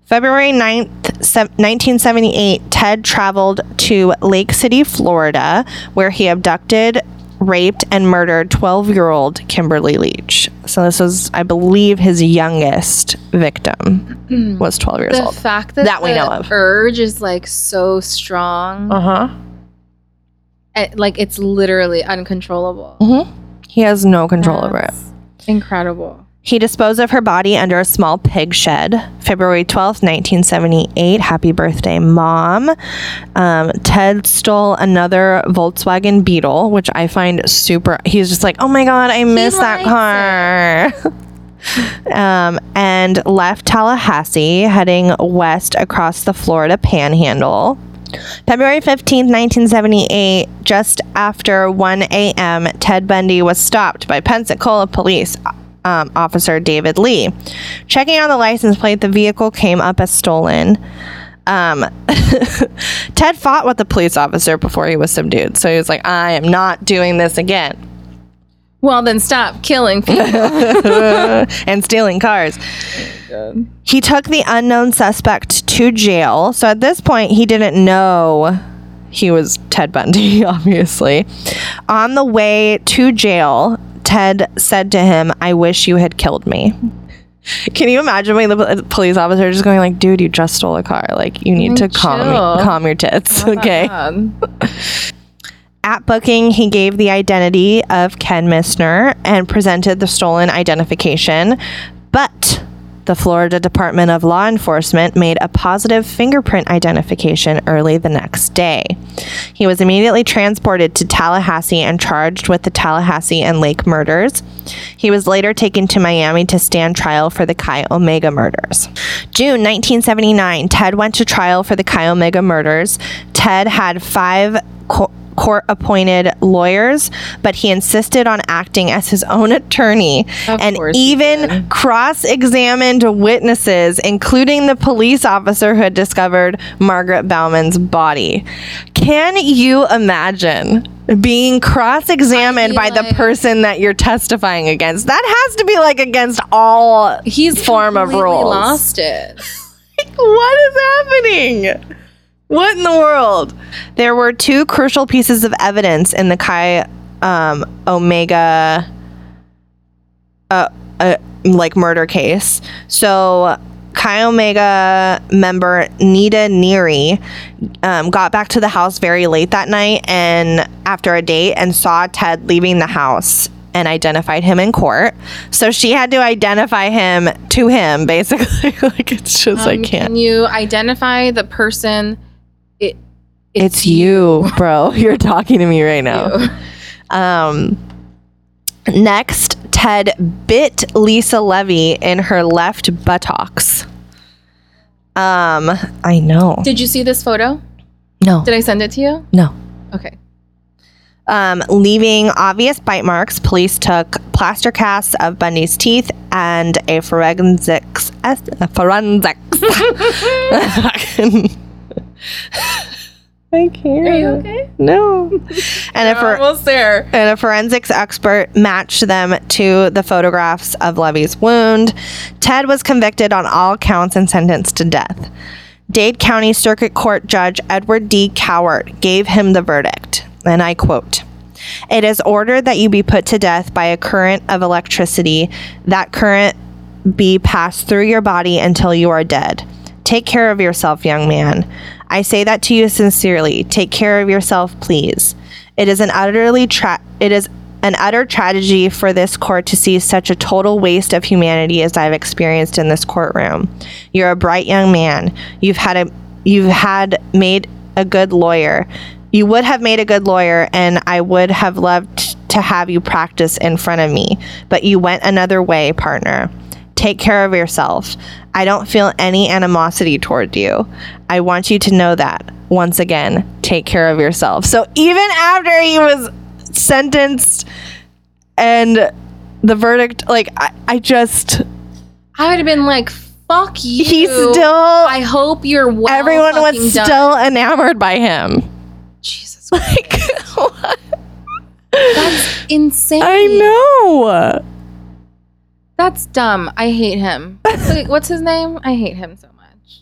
February 9th, 1978, Ted traveled to Lake City, Florida, where he abducted, raped, and murdered 12 year old Kimberly Leach. So, this was, I believe, his youngest victim was 12 years The old. fact that That we know of. urge is like so strong, Uh huh. eh, like it's literally uncontrollable. Mm-hmm. He has no control over it. Incredible. He disposed of her body under a small pig shed. February 12th, 1978. Happy birthday, Mom. Um, Ted stole another Volkswagen Beetle, which I find super. He's just like, oh my God, I miss that car. *laughs* um, and left Tallahassee, heading west across the Florida panhandle. February 15th, 1978, just after 1 a.m., Ted Bundy was stopped by Pensacola police um, officer David Lee. Checking on the license plate, the vehicle came up as stolen. Um, *laughs* Ted fought with the police officer before he was subdued. So he was like, I am not doing this again. Well, then stop killing people. *laughs* and stealing cars. He took the unknown suspect to jail. So at this point, he didn't know he was Ted Bundy, *laughs* obviously. On the way to jail, Ted said to him, I wish you had killed me. Can you imagine being the police officer just going like, dude, you just stole a car. Like, you need to calm, chill. calm your tits. Oh okay. *laughs* At booking, he gave the identity of Ken Misner and presented the stolen identification, but the Florida Department of Law Enforcement made a positive fingerprint identification early the next day. He was immediately transported to Tallahassee and charged with the Tallahassee and Lake murders. He was later taken to Miami to stand trial for the Chi Omega murders. June 1979, Ted went to trial for the Chi Omega murders. Ted had five co- court appointed lawyers, but he insisted on acting as his own attorney Of and even cross examined witnesses, including the police officer who had discovered Margaret Bowman's body. Can you imagine? Being cross examined by mean, the person that you're testifying against. That has to be like against all He's form of rules. lost it. *laughs* what is happening? What in the world? There were two crucial pieces of evidence in the Chi um, Omega uh, uh, like murder case. So Chi Omega member Nita Neary um, got back to the house very late that night and after a date and saw Ted leaving the house and identified him in court. So she had to identify him to him, basically. *laughs* like it's just I Um, can't. Can you identify the person? It. It's you, bro. *laughs* You're talking to me right now. *laughs* Um, next, Ted bit Lisa Levy in her left buttocks. Um, I know. Did you see this photo? No, Did I send it to you? no. Okay. Um, leaving obvious bite marks, police took plaster casts of Bundy's teeth and a forensics a forensics. *laughs* I can't. Are you okay? No. *laughs* And for, Almost there. and a forensics expert matched them to the photographs of Levy's wound. Ted was convicted on all counts and sentenced to death. Dade County Circuit Court Judge Edward D. Cowart gave him the verdict, and I quote It is ordered that you be put to death by a current of electricity, that current be passed through your body until you are dead. Take care of yourself, young man. I say that to you sincerely. Take care of yourself, please. It is an utterly tra- it is an utter tragedy for this court to see such a total waste of humanity as I've experienced in this courtroom. You're a bright young man. You've had a you've had made a good lawyer. You would have made a good lawyer and I would have loved to have you practice in front of me, but you went another way, partner. Take care of yourself. I don't feel any animosity toward you. I want you to know that. Once again, take care of yourself. So even after he was sentenced and the verdict, like, I, I just, I would have been like, "Fuck you." he still, I hope you're well. everyone was done. still enamored by him. Jesus. *laughs* Like, *laughs* what? That's insane. I know. That's dumb. I hate him. What's, what's his name? I hate him so much.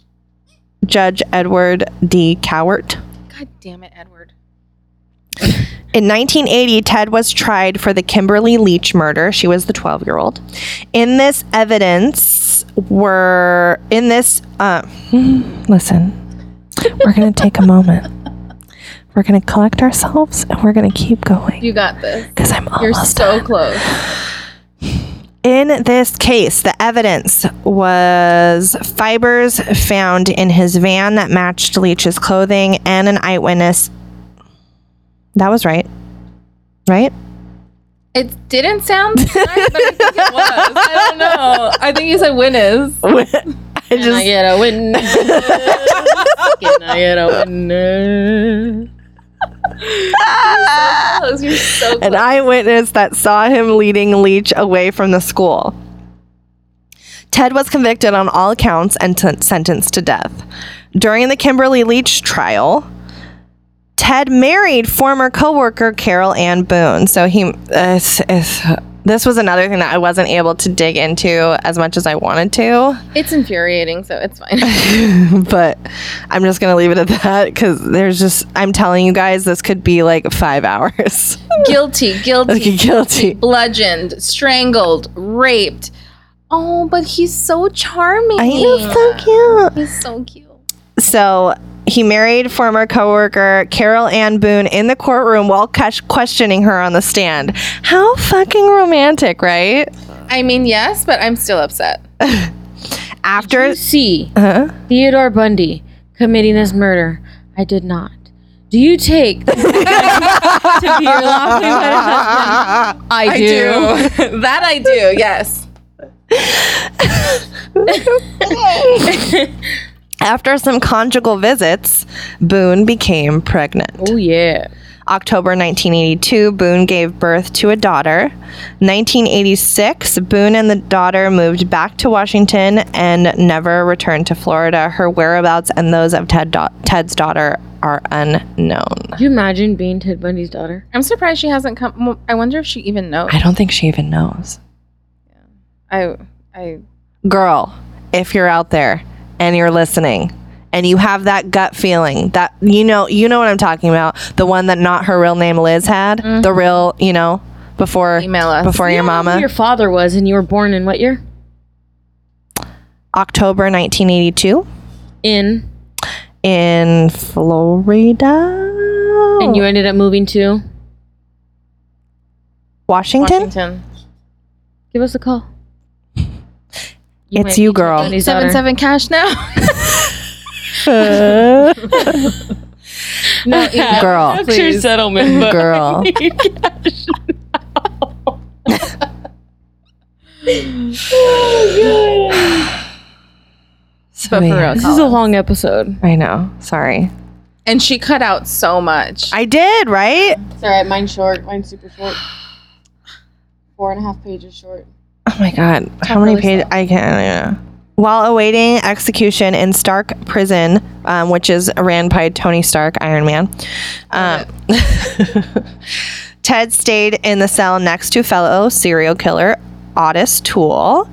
Judge Edward D. Cowart. God damn it, Edward. In 1980, Ted was tried for the Kimberly Leach murder. She was the 12 year old. In this evidence, were in this. Uh, *laughs* listen, we're going to take a moment. We're going to collect ourselves and we're going to keep going You got this. because I'm You're almost so done. close. In this case, the evidence was fibers found in his van that matched Leach's clothing and an eyewitness. That was right. Right? It didn't sound right, but I think it was. I don't know. I think you said Winnes. *laughs* I Can I just get a witness? Can I get a witness? Are so *laughs* an eyewitness that saw him leading Leach away from the school. Ted was convicted on all counts and t- sentenced to death. During the Kimberly Leach trial, Ted married former coworker Carol Ann Boone. So he, uh, this was another thing that I wasn't able to dig into as much as I wanted to, It's infuriating, so it's fine. *laughs* but I'm just gonna leave it at that because there's just I'm telling you guys this could be like five *laughs* hours. guilty, guilty, Okay, guilty. bludgeoned, strangled, raped. Oh, but he's so charming. I know, so cute. He's so cute. So he married former coworker Carol Ann Boone in the courtroom while ques- questioning her on the stand. How fucking romantic, right? I mean, yes, but I'm still upset. *laughs* After You see Huh? Theodore Bundy committing this murder. I did not. Do you take *laughs* to be your lawfully wedded husband? I, do. *laughs* that I do. Yes. After some conjugal visits, Boone became pregnant. Oh yeah. October 1982, Boone gave birth to a daughter. 1986, Boone and the daughter moved back to Washington and never returned to Florida. Her whereabouts and those of Ted Ted's daughter are unknown. Could you imagine being Ted Bundy's daughter? I'm surprised she hasn't come. I wonder if she even knows. I don't think she even knows. I, I, Girl, if you're out there and you're listening and you have that gut feeling that you know you know what I'm talking about, the one that not her real name Liz had, the mm-hmm. real, you know, before Email us. before your You who mama. Your father was, and you were born in what year? October 1982 In, in Florida. and you ended up moving to. Washington? Washington. Give us a call. It's you, girl. Seven daughter. seven cash now. *laughs* no, email. Girl. That's your settlement. But Girl. *laughs* *laughs* But for real, this is a long episode. I know. Sorry. And she cut out so much. I did, right? It's all right. Mine's short. Mine's super short. Four and a half pages short. Oh my god. How many really pages? I can't. Yeah. While awaiting execution in Stark Prison, um, which is ran by Tony Stark, Iron Man, um, *laughs* Ted stayed in the cell next to fellow serial killer Otis Toole.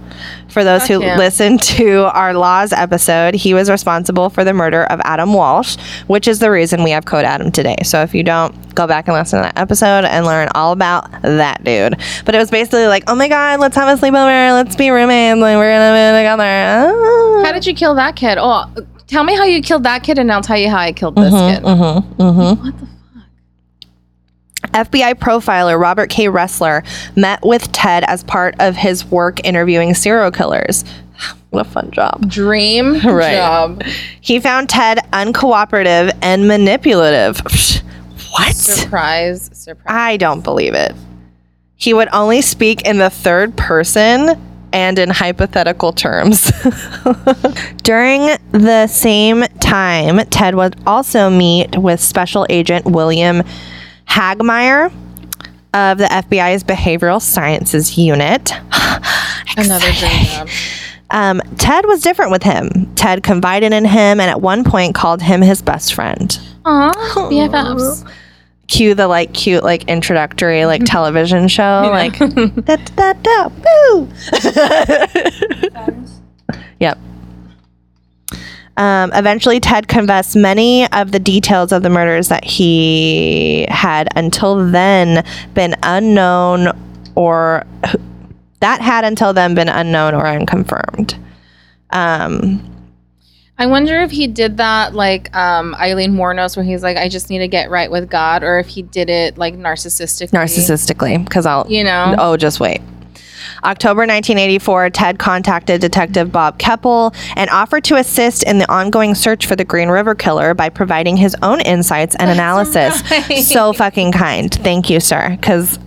For those who Fuck him. listened to our Laws episode, he was responsible for the murder of Adam Walsh, which is the reason we have Code Adam today. So if you don't, go back and listen to that episode and learn all about that dude. But it was basically like, oh my god, let's have a sleepover, let's be roommates, like we're gonna be together. Ah. How did you kill that kid? Oh, tell me how you killed that kid, and I'll tell you how I killed this mm-hmm, kid. Mm-hmm, mm-hmm. What the FBI profiler Robert K. Ressler met with Ted as part of his work interviewing serial killers. *sighs* What a fun job. dream *laughs* Right. job? He found Ted uncooperative and manipulative. *sighs* What? Surprise! Surprise! I don't believe it. He would only speak in the third person and in hypothetical terms. *laughs* During the same time, Ted would also meet with Special Agent William Hagmaier of the FBI's Behavioral Sciences Unit. *gasps* Another dream job. Um, Ted was different with him. Ted confided in him and at one point called him his best friend. Aw, BFFs. cue the like cute like introductory like *laughs* television show like *laughs* da, da, da, woo. *laughs* yep um, eventually ted confessed many of the details of the murders that he had until then been unknown or that had until then been unknown or unconfirmed um, I wonder if he did that like um, Eileen Wuornos, where he's like, "I just need to get right with God," or if he did it like narcissistically. narcissistically because i'll You know? oh just wait October 1984, Ted contacted Detective Bob Keppel and offered to assist in the ongoing search for the Green River Killer by providing his own insights and *laughs* analysis. right. So fucking kind. Thank you, sir. Because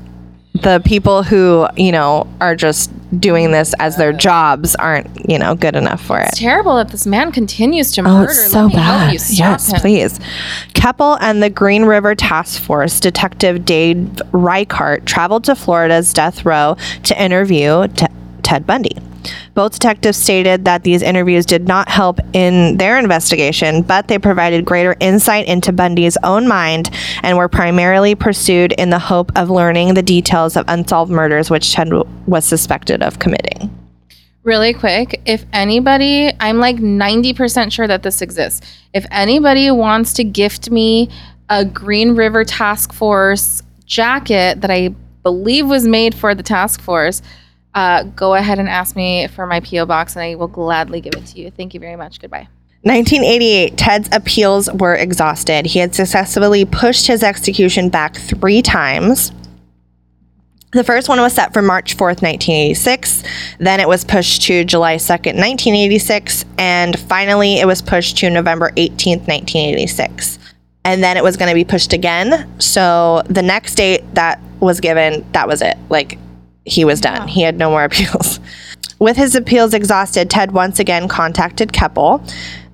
the people who, you know, are just doing this as their jobs aren't, you know, good enough for it. It's terrible that this man continues to Oh, murder. it's so bad. Yes, him. please. Keppel and the Green River Task Force Detective Dave Reichert traveled to Florida's death row to interview T- Ted Bundy. Both detectives stated that these interviews did not help in their investigation, but they provided greater insight into Bundy's own mind and were primarily pursued in the hope of learning the details of unsolved murders which Ted was suspected of committing. Really quick, if anybody, I'm like 90% sure that this exists. If anybody wants to gift me a Green River Task Force jacket that I believe was made for the task force, uh, go ahead and ask me for my P.O. box and I will gladly give it to you. Thank you very much. Goodbye. 1988, Ted's appeals were exhausted. He had successfully pushed his execution back three times. The first one was set for March 4th, 1986. Then it was pushed to July 2nd, 1986. And finally, it was pushed to November 18th, 1986. And then it was going to be pushed again. So the next date that was given, that was it. Like, he was done. He had no more *laughs* appeals. With his appeals exhausted, Ted once again contacted Keppel.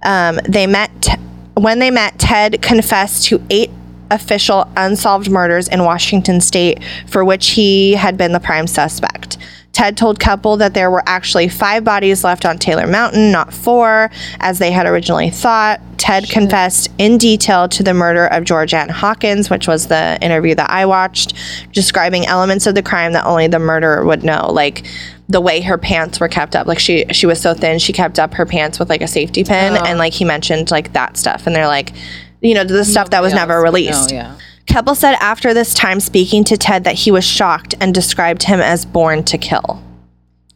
Um, they met when they met. Ted confessed to eight official unsolved murders in Washington State, for which he had been the prime suspect. Ted told Keppel that there were actually five bodies left on Taylor Mountain, not four, as they had originally thought. Ted confessed in detail to the murder of Georgeann Hawkins, which was the interview that I watched, describing elements of the crime that only the murderer would know, like the way her pants were kept up. Like she she was so thin, she kept up her pants with like a safety pin, and like he mentioned like that stuff, and they're like, you know, the stuff that was never released. yeah. Keppel said after this time speaking to Ted that he was shocked and described him as born to kill.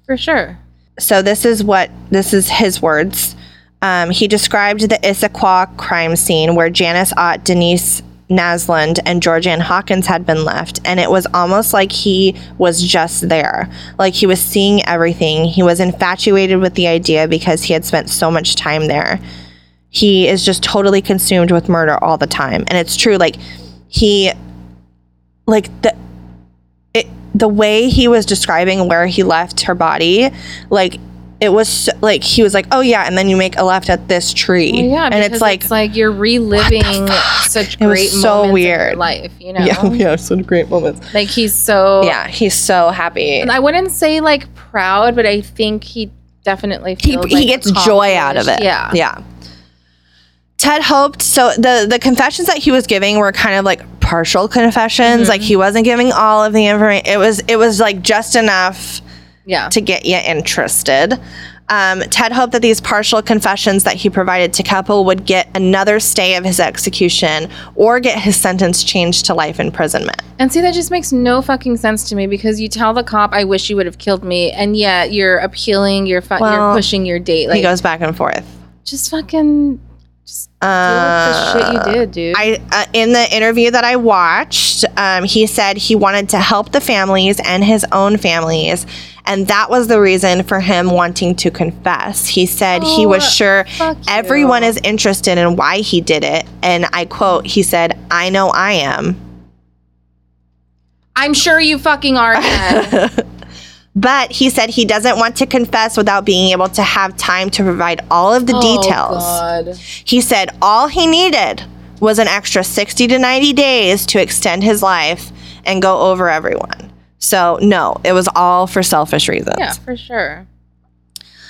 For sure. So this is what this is his words. Um, he described the Issaquah crime scene where Janice Ott, Denise Naslund, and Georgeann Hawkins had been left, and it was almost like he was just there, like he was seeing everything. He was infatuated with the idea because he had spent so much time there. He is just totally consumed with murder all the time, and it's true. Like he, like the it, the way he was describing where he left her body, like it was like he was like, "Oh yeah," and then you make a left at this tree, Well, yeah, and it's like, it's like you're reliving such It was great so moments in weird. your life, you know? *laughs* yeah, yeah, some great moments. Like he's so Yeah, he's so happy. And I wouldn't say like proud, but I think he definitely He, feels he like, gets joy out of it. Yeah. yeah. Ted hoped so. the The confessions that he was giving were kind of like partial confessions. Like he wasn't giving all of the information. It was it was like just enough Yeah. to get you interested. Um, Ted hoped that these partial confessions that he provided to Keppel would get another stay of his execution or get his sentence changed to life imprisonment. And see, that just makes no fucking sense to me because you tell the cop, "I wish you would have killed me," and yet you're appealing, you're fu- Well, you're pushing your date. Like, he goes back and forth. just fucking just deal with the shit you did, dude. I uh, in the interview that I watched, um, he said he wanted to help the families and his own families, and that was the reason for him wanting to confess. He said he was Oh, sure fuck you. everyone is interested in why he did it, and I quote: "He said, I know I am." I'm sure you fucking are. *laughs* But he said he doesn't want to confess without being able to have time to provide all of the oh, details. Oh, God. He said all he needed was an extra 60 to 90 days to extend his life and go over everyone. So, no, it was all for selfish reasons. Yeah, for sure.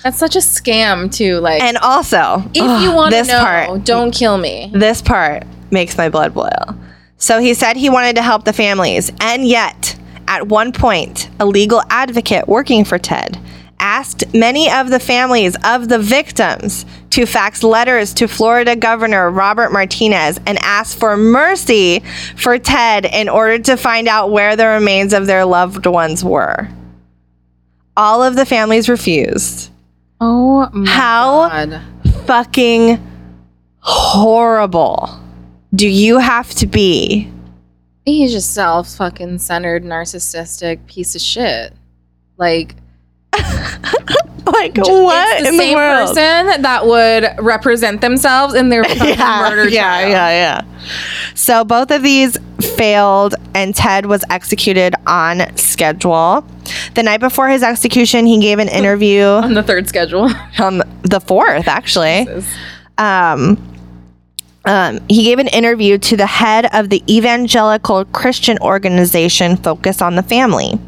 That's such a scam, too. Like, And also, if ugh, you want to know, part, don't kill me. this part makes my blood boil. So he said he wanted to help the families, and yet, at one point, a legal advocate working for Ted asked many of the families of the victims to fax letters to Florida Governor Robert Martinez and ask for mercy for Ted in order to find out where the remains of their loved ones were. All of the families refused. Oh my How God. fucking horrible do you have to be? He's just self fucking centered, narcissistic piece of shit. Like, *laughs* Like it's what the in the world? person that would represent themselves in their *laughs* fucking murder yeah, trial. yeah, yeah. So both of these failed and Ted was executed on schedule. The night before his execution, he gave an *laughs* interview On the third schedule. on the 4th, actually. Um, um, he gave an interview to the head of the evangelical Christian organization Focus on the Family.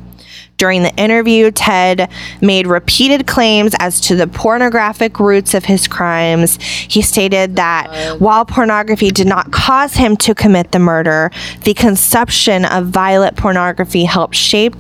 During the interview, Ted made repeated claims as to the pornographic roots of his crimes. He stated that while pornography did not cause him to commit the murder, the consumption of violent pornography helped shape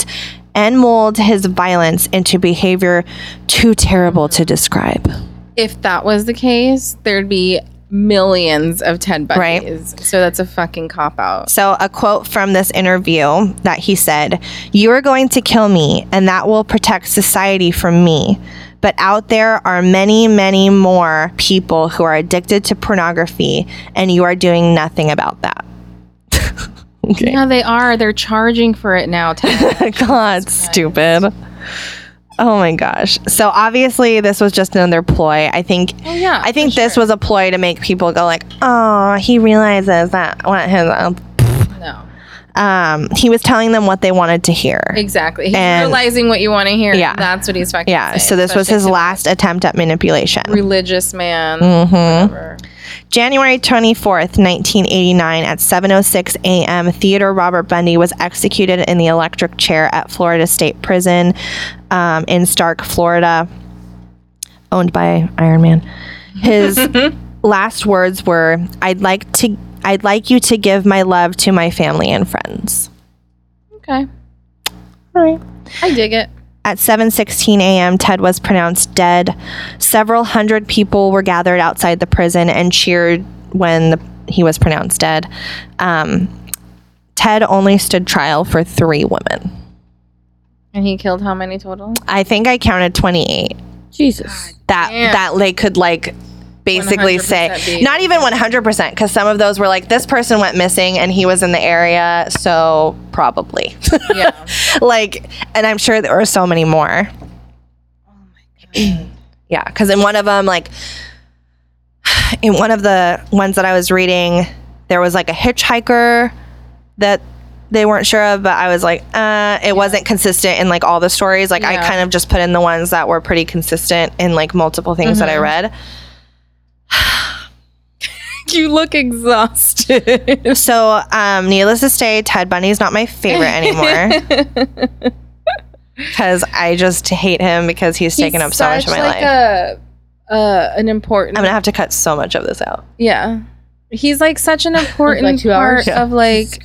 and mold his violence into behavior too terrible to describe. If that was the case, there'd be millions of Ted Bundys. Right. So that's a fucking cop out. So, a quote from this interview that he said, You are going to kill me, and that will protect society from me. But out there are many, many more people who are addicted to pornography, and you are doing nothing about that. *laughs* okay. Yeah, they are. They're charging for it now, Ted. *laughs* God, stupid. Oh my gosh. So obviously this was just another ploy. I think Oh, yeah, I think this sure. was a ploy to make people go like, "Oh, he realizes that what his no. Um he was telling them what they wanted to hear." Exactly. He's And- realizing what you want to hear. Yeah. That's what he's fucking Yeah, saying, so this was his last attempt at manipulation. religious man. Mm-hmm. January 24th, 1989, at 7:06 a.m., Theodore Robert Bundy was executed in the electric chair at Florida State Prison um, in Starke, Florida, owned by Iron Man. His *laughs* last words were, "I'd like to, I'd like you to give my love to my family and friends." Okay. All right. I dig it. At 7:16 a.m., Ted was pronounced dead. Several hundred people were gathered outside the prison and cheered when the, he was pronounced dead. Um, Ted only stood trial for three women. And he killed how many total? I think I counted 28. Jesus. That Damn. that they could like basically say not even 100% because some of those were like this person went missing and he was in the area so probably. Yeah. *laughs* like and i'm sure there were so many more. *clears throat* Yeah because in one of them like in one of the ones that i was reading there was like a hitchhiker that they weren't sure of but i was like uh it wasn't consistent in like all the stories. Like i kind of just put in the ones that were pretty consistent in like multiple things that i read *laughs* you look exhausted. so um needless to say ted bundy's not my favorite anymore *laughs* because i just hate him because he's taken up so much of my like life A, uh, an important. i'm gonna have to cut so much of this out yeah. He's like such an *laughs* important two part? Yeah. of like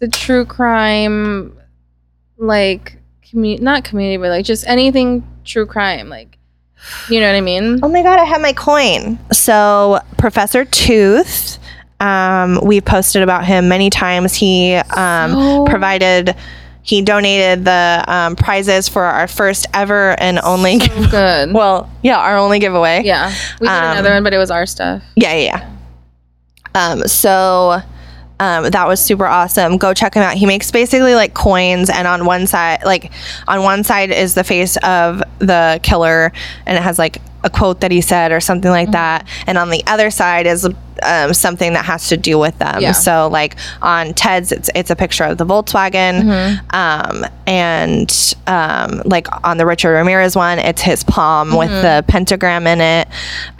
the true crime, like commu- not community, but like just anything true crime. Like, you know what I mean? Oh my god, I have my coin. So Professor Tooth, um, we've posted about him many times. He um, So- provided, he donated the um, prizes for our first ever and only. So good. *laughs* well, yeah, our only giveaway. yeah, we did um, another one, but it was our stuff. yeah, yeah. yeah. Um, so. Um, that was super awesome. Go check him out. He makes basically like coins, and on one side, like on one side is the face of the killer, and it has like a quote that he said or something like Mm-hmm. that. And on the other side is um, something that has to do with them. Yeah. So like on Ted's, it's it's a picture of the Volkswagen, Mm-hmm. um, and um, like on the Richard Ramirez one, it's his palm with Mm-hmm. the pentagram in it.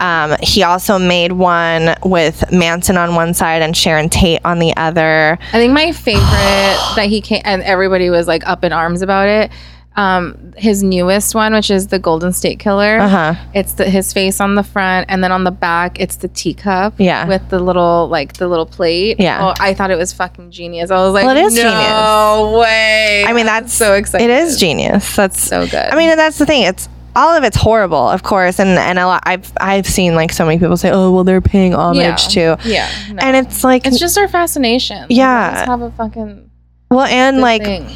Um, he also made one with Manson on one side and Sharon Tate on the other. I think my *sighs* favorite that he came and everybody was like up in arms about it. Um, his newest one, which is the Golden State Killer. Uh-huh. It's the, his face on the front, and then on the back, it's the teacup. Yeah. with the little like the little plate. Yeah. oh, I thought it was fucking genius. I was like, Well, it is no genius. way. I mean, I'm that's so exciting. It is genius. That's so good. I mean, and that's the thing. It's all of it's horrible, of course, and and a lot. I've I've seen like so many people say, "Oh, well, they're paying homage yeah, to," yeah, no. and it's like, it's just our fascination. Yeah. let's have a fucking well, and like thing.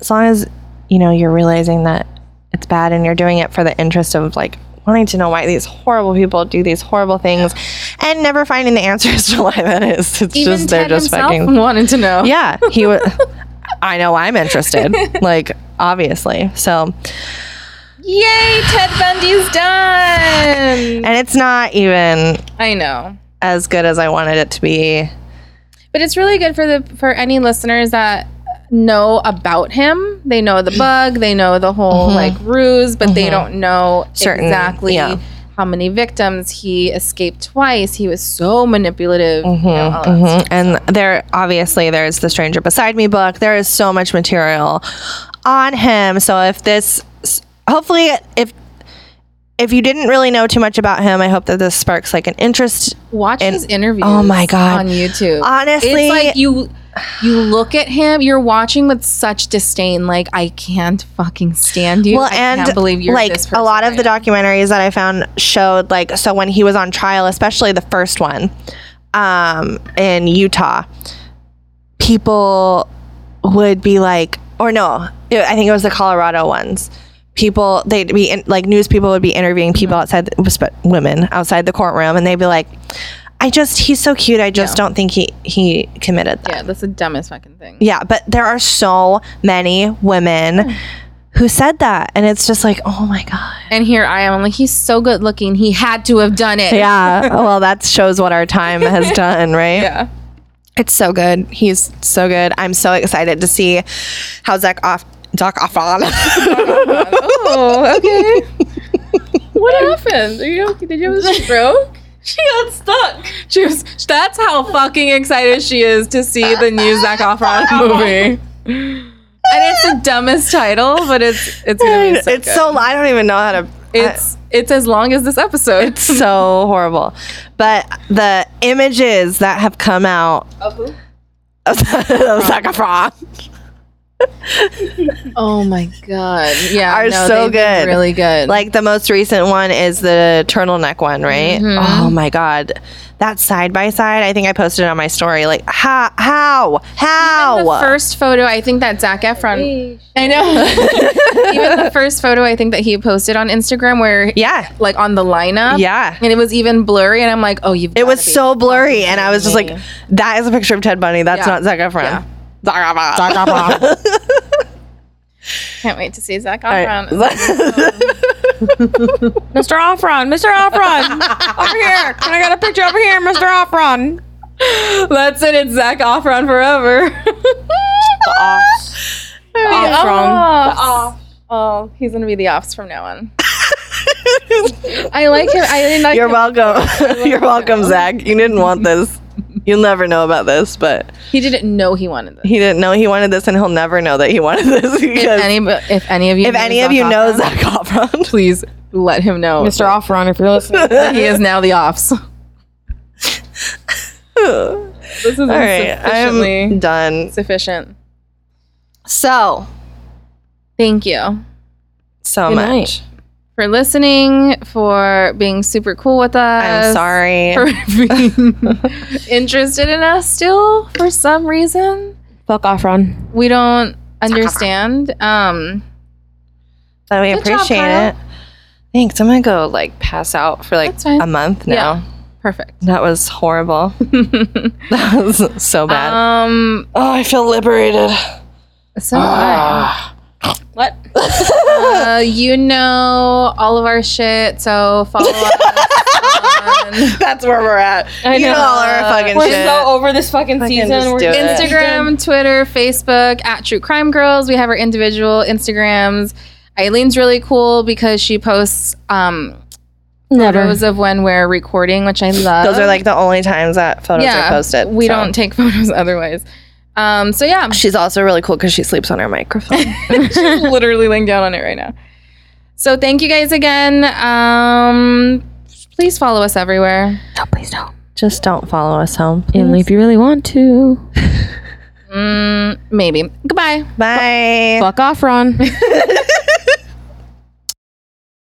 as long as you know you're realizing that it's bad and you're doing it for the interest of like wanting to know why these horrible people do these horrible things and never finding the answers *laughs* to why that is. It's Even just they're just fucking *laughs* wanted to know. yeah. He was. *laughs* I know I'm interested. like obviously, so. Yay, Ted Bundy's done. and it's not even I know. as good as I wanted it to be. But it's really good for the for any listeners that know about him. They know the bug, they know the whole like ruse, but they don't know Mm-hmm. Certain- exactly yeah. how many victims he escaped twice. He was so manipulative. you know, Mhm. And there, obviously, there's the Stranger Beside Me book. There is so much material on him. So if this, hopefully, if if you didn't really know too much about him, I hope that this sparks like an interest. Watch And- his interviews. oh my God. on YouTube. Honestly, it's like you you look at him. You're watching with such disdain. Like I can't fucking stand you. well, I and can't believe you're like a lot of the documentaries that I found showed like so when he was on trial, especially the first one um, in Utah, people would be like, or no, I think it was the Colorado ones. People, they'd be in, like news people would be interviewing people mm-hmm. outside, the, women outside the courtroom, and they'd be like, "I just, he's so cute. I just Yeah. don't think he he committed that." Yeah, that's the dumbest fucking thing. Yeah, but there are so many women hmm. who said that, and it's just like, oh my god. And here I am. I'm like, he's so good looking. He had to have done it. Yeah, *laughs* well, that shows what our time has *laughs* done, right? Yeah. It's so good. He's so good. I'm so excited to see how Zac off Doc Efron. Oh, okay. *laughs* what happened? Are you? Did you have a stroke? *laughs* She got stuck. She was. That's how fucking excited she is to see the new Zac Efron *laughs* movie. And it's the dumbest title, but it's it's gonna be so it's good. so I don't even know how to. it's it's as long as this episode. It's so horrible, but the images that have come out Of who? of, of Zac Efron Oh my god! Yeah, Are no, so good. really good. Like the most recent one is the turtleneck one, right? Mm-hmm. Oh my god. That side by side, I think I posted it on my story. Like how how how the first photo, I think that Zac Efron. I know. *laughs* even the first photo, I think that he posted on Instagram, where Yeah. like on the lineup, Yeah. and it was even blurry, and I'm like, oh, you've. It was so blurry and I was just like that is a picture of Ted Bundy. That's Yeah. not Zac Efron. Yeah. Zac Efron. *laughs* Can't wait to see Zac All right. Efron. *laughs* Mr. Offron, Mr. Offron, over here. Can I get a picture over here, Mr. Offron? That's it. It's Zac Efron forever. *laughs* Offron. Oh, he's gonna be the offs from now on. I like him. I didn't like You're him. welcome. You're welcome, Zac. You didn't want this. You'll never know about this, but He didn't know he wanted this. he didn't know he wanted this and he'll never know that he wanted this If any, if any of you, if know any of Zac you know Efron, Zac Efron, please let him know. Mr. Offron, if you're listening. *laughs* *laughs* he is now the offs. This is All right, I'm done. sufficient. So, Thank you so Good much. night. For listening, for being super cool with us. I'm sorry. for *laughs* being interested in us still for some reason. Fuck Offron. We don't understand. Um, But we Good job, appreciate it. Thanks. I'm gonna go like pass out for like a month now. Yeah. perfect. That was horrible. *laughs* that was so bad. um, oh, I feel liberated. so I. What? Uh, you know all of our shit, so follow us. *laughs* That's where we're at. I You know. know all our fucking We're shit. so over this fucking, Fucking season. just We're do it. Instagram, Twitter, Facebook at True Crime Girls. We have our individual Instagrams. Eileen's really cool because she posts um, Never. photos of when we're recording, which I love. Those are like the only times that photos are posted. We so. don't take *laughs* photos otherwise. Um, so yeah, She's also really cool because she sleeps on her microphone. *laughs* she's literally laying down on it right now. So thank you guys again. Um, please follow us everywhere. no, please don't. Just don't follow us home. Only if you really want to. Mm, maybe. Goodbye. Bye. Fuck Offron. *laughs*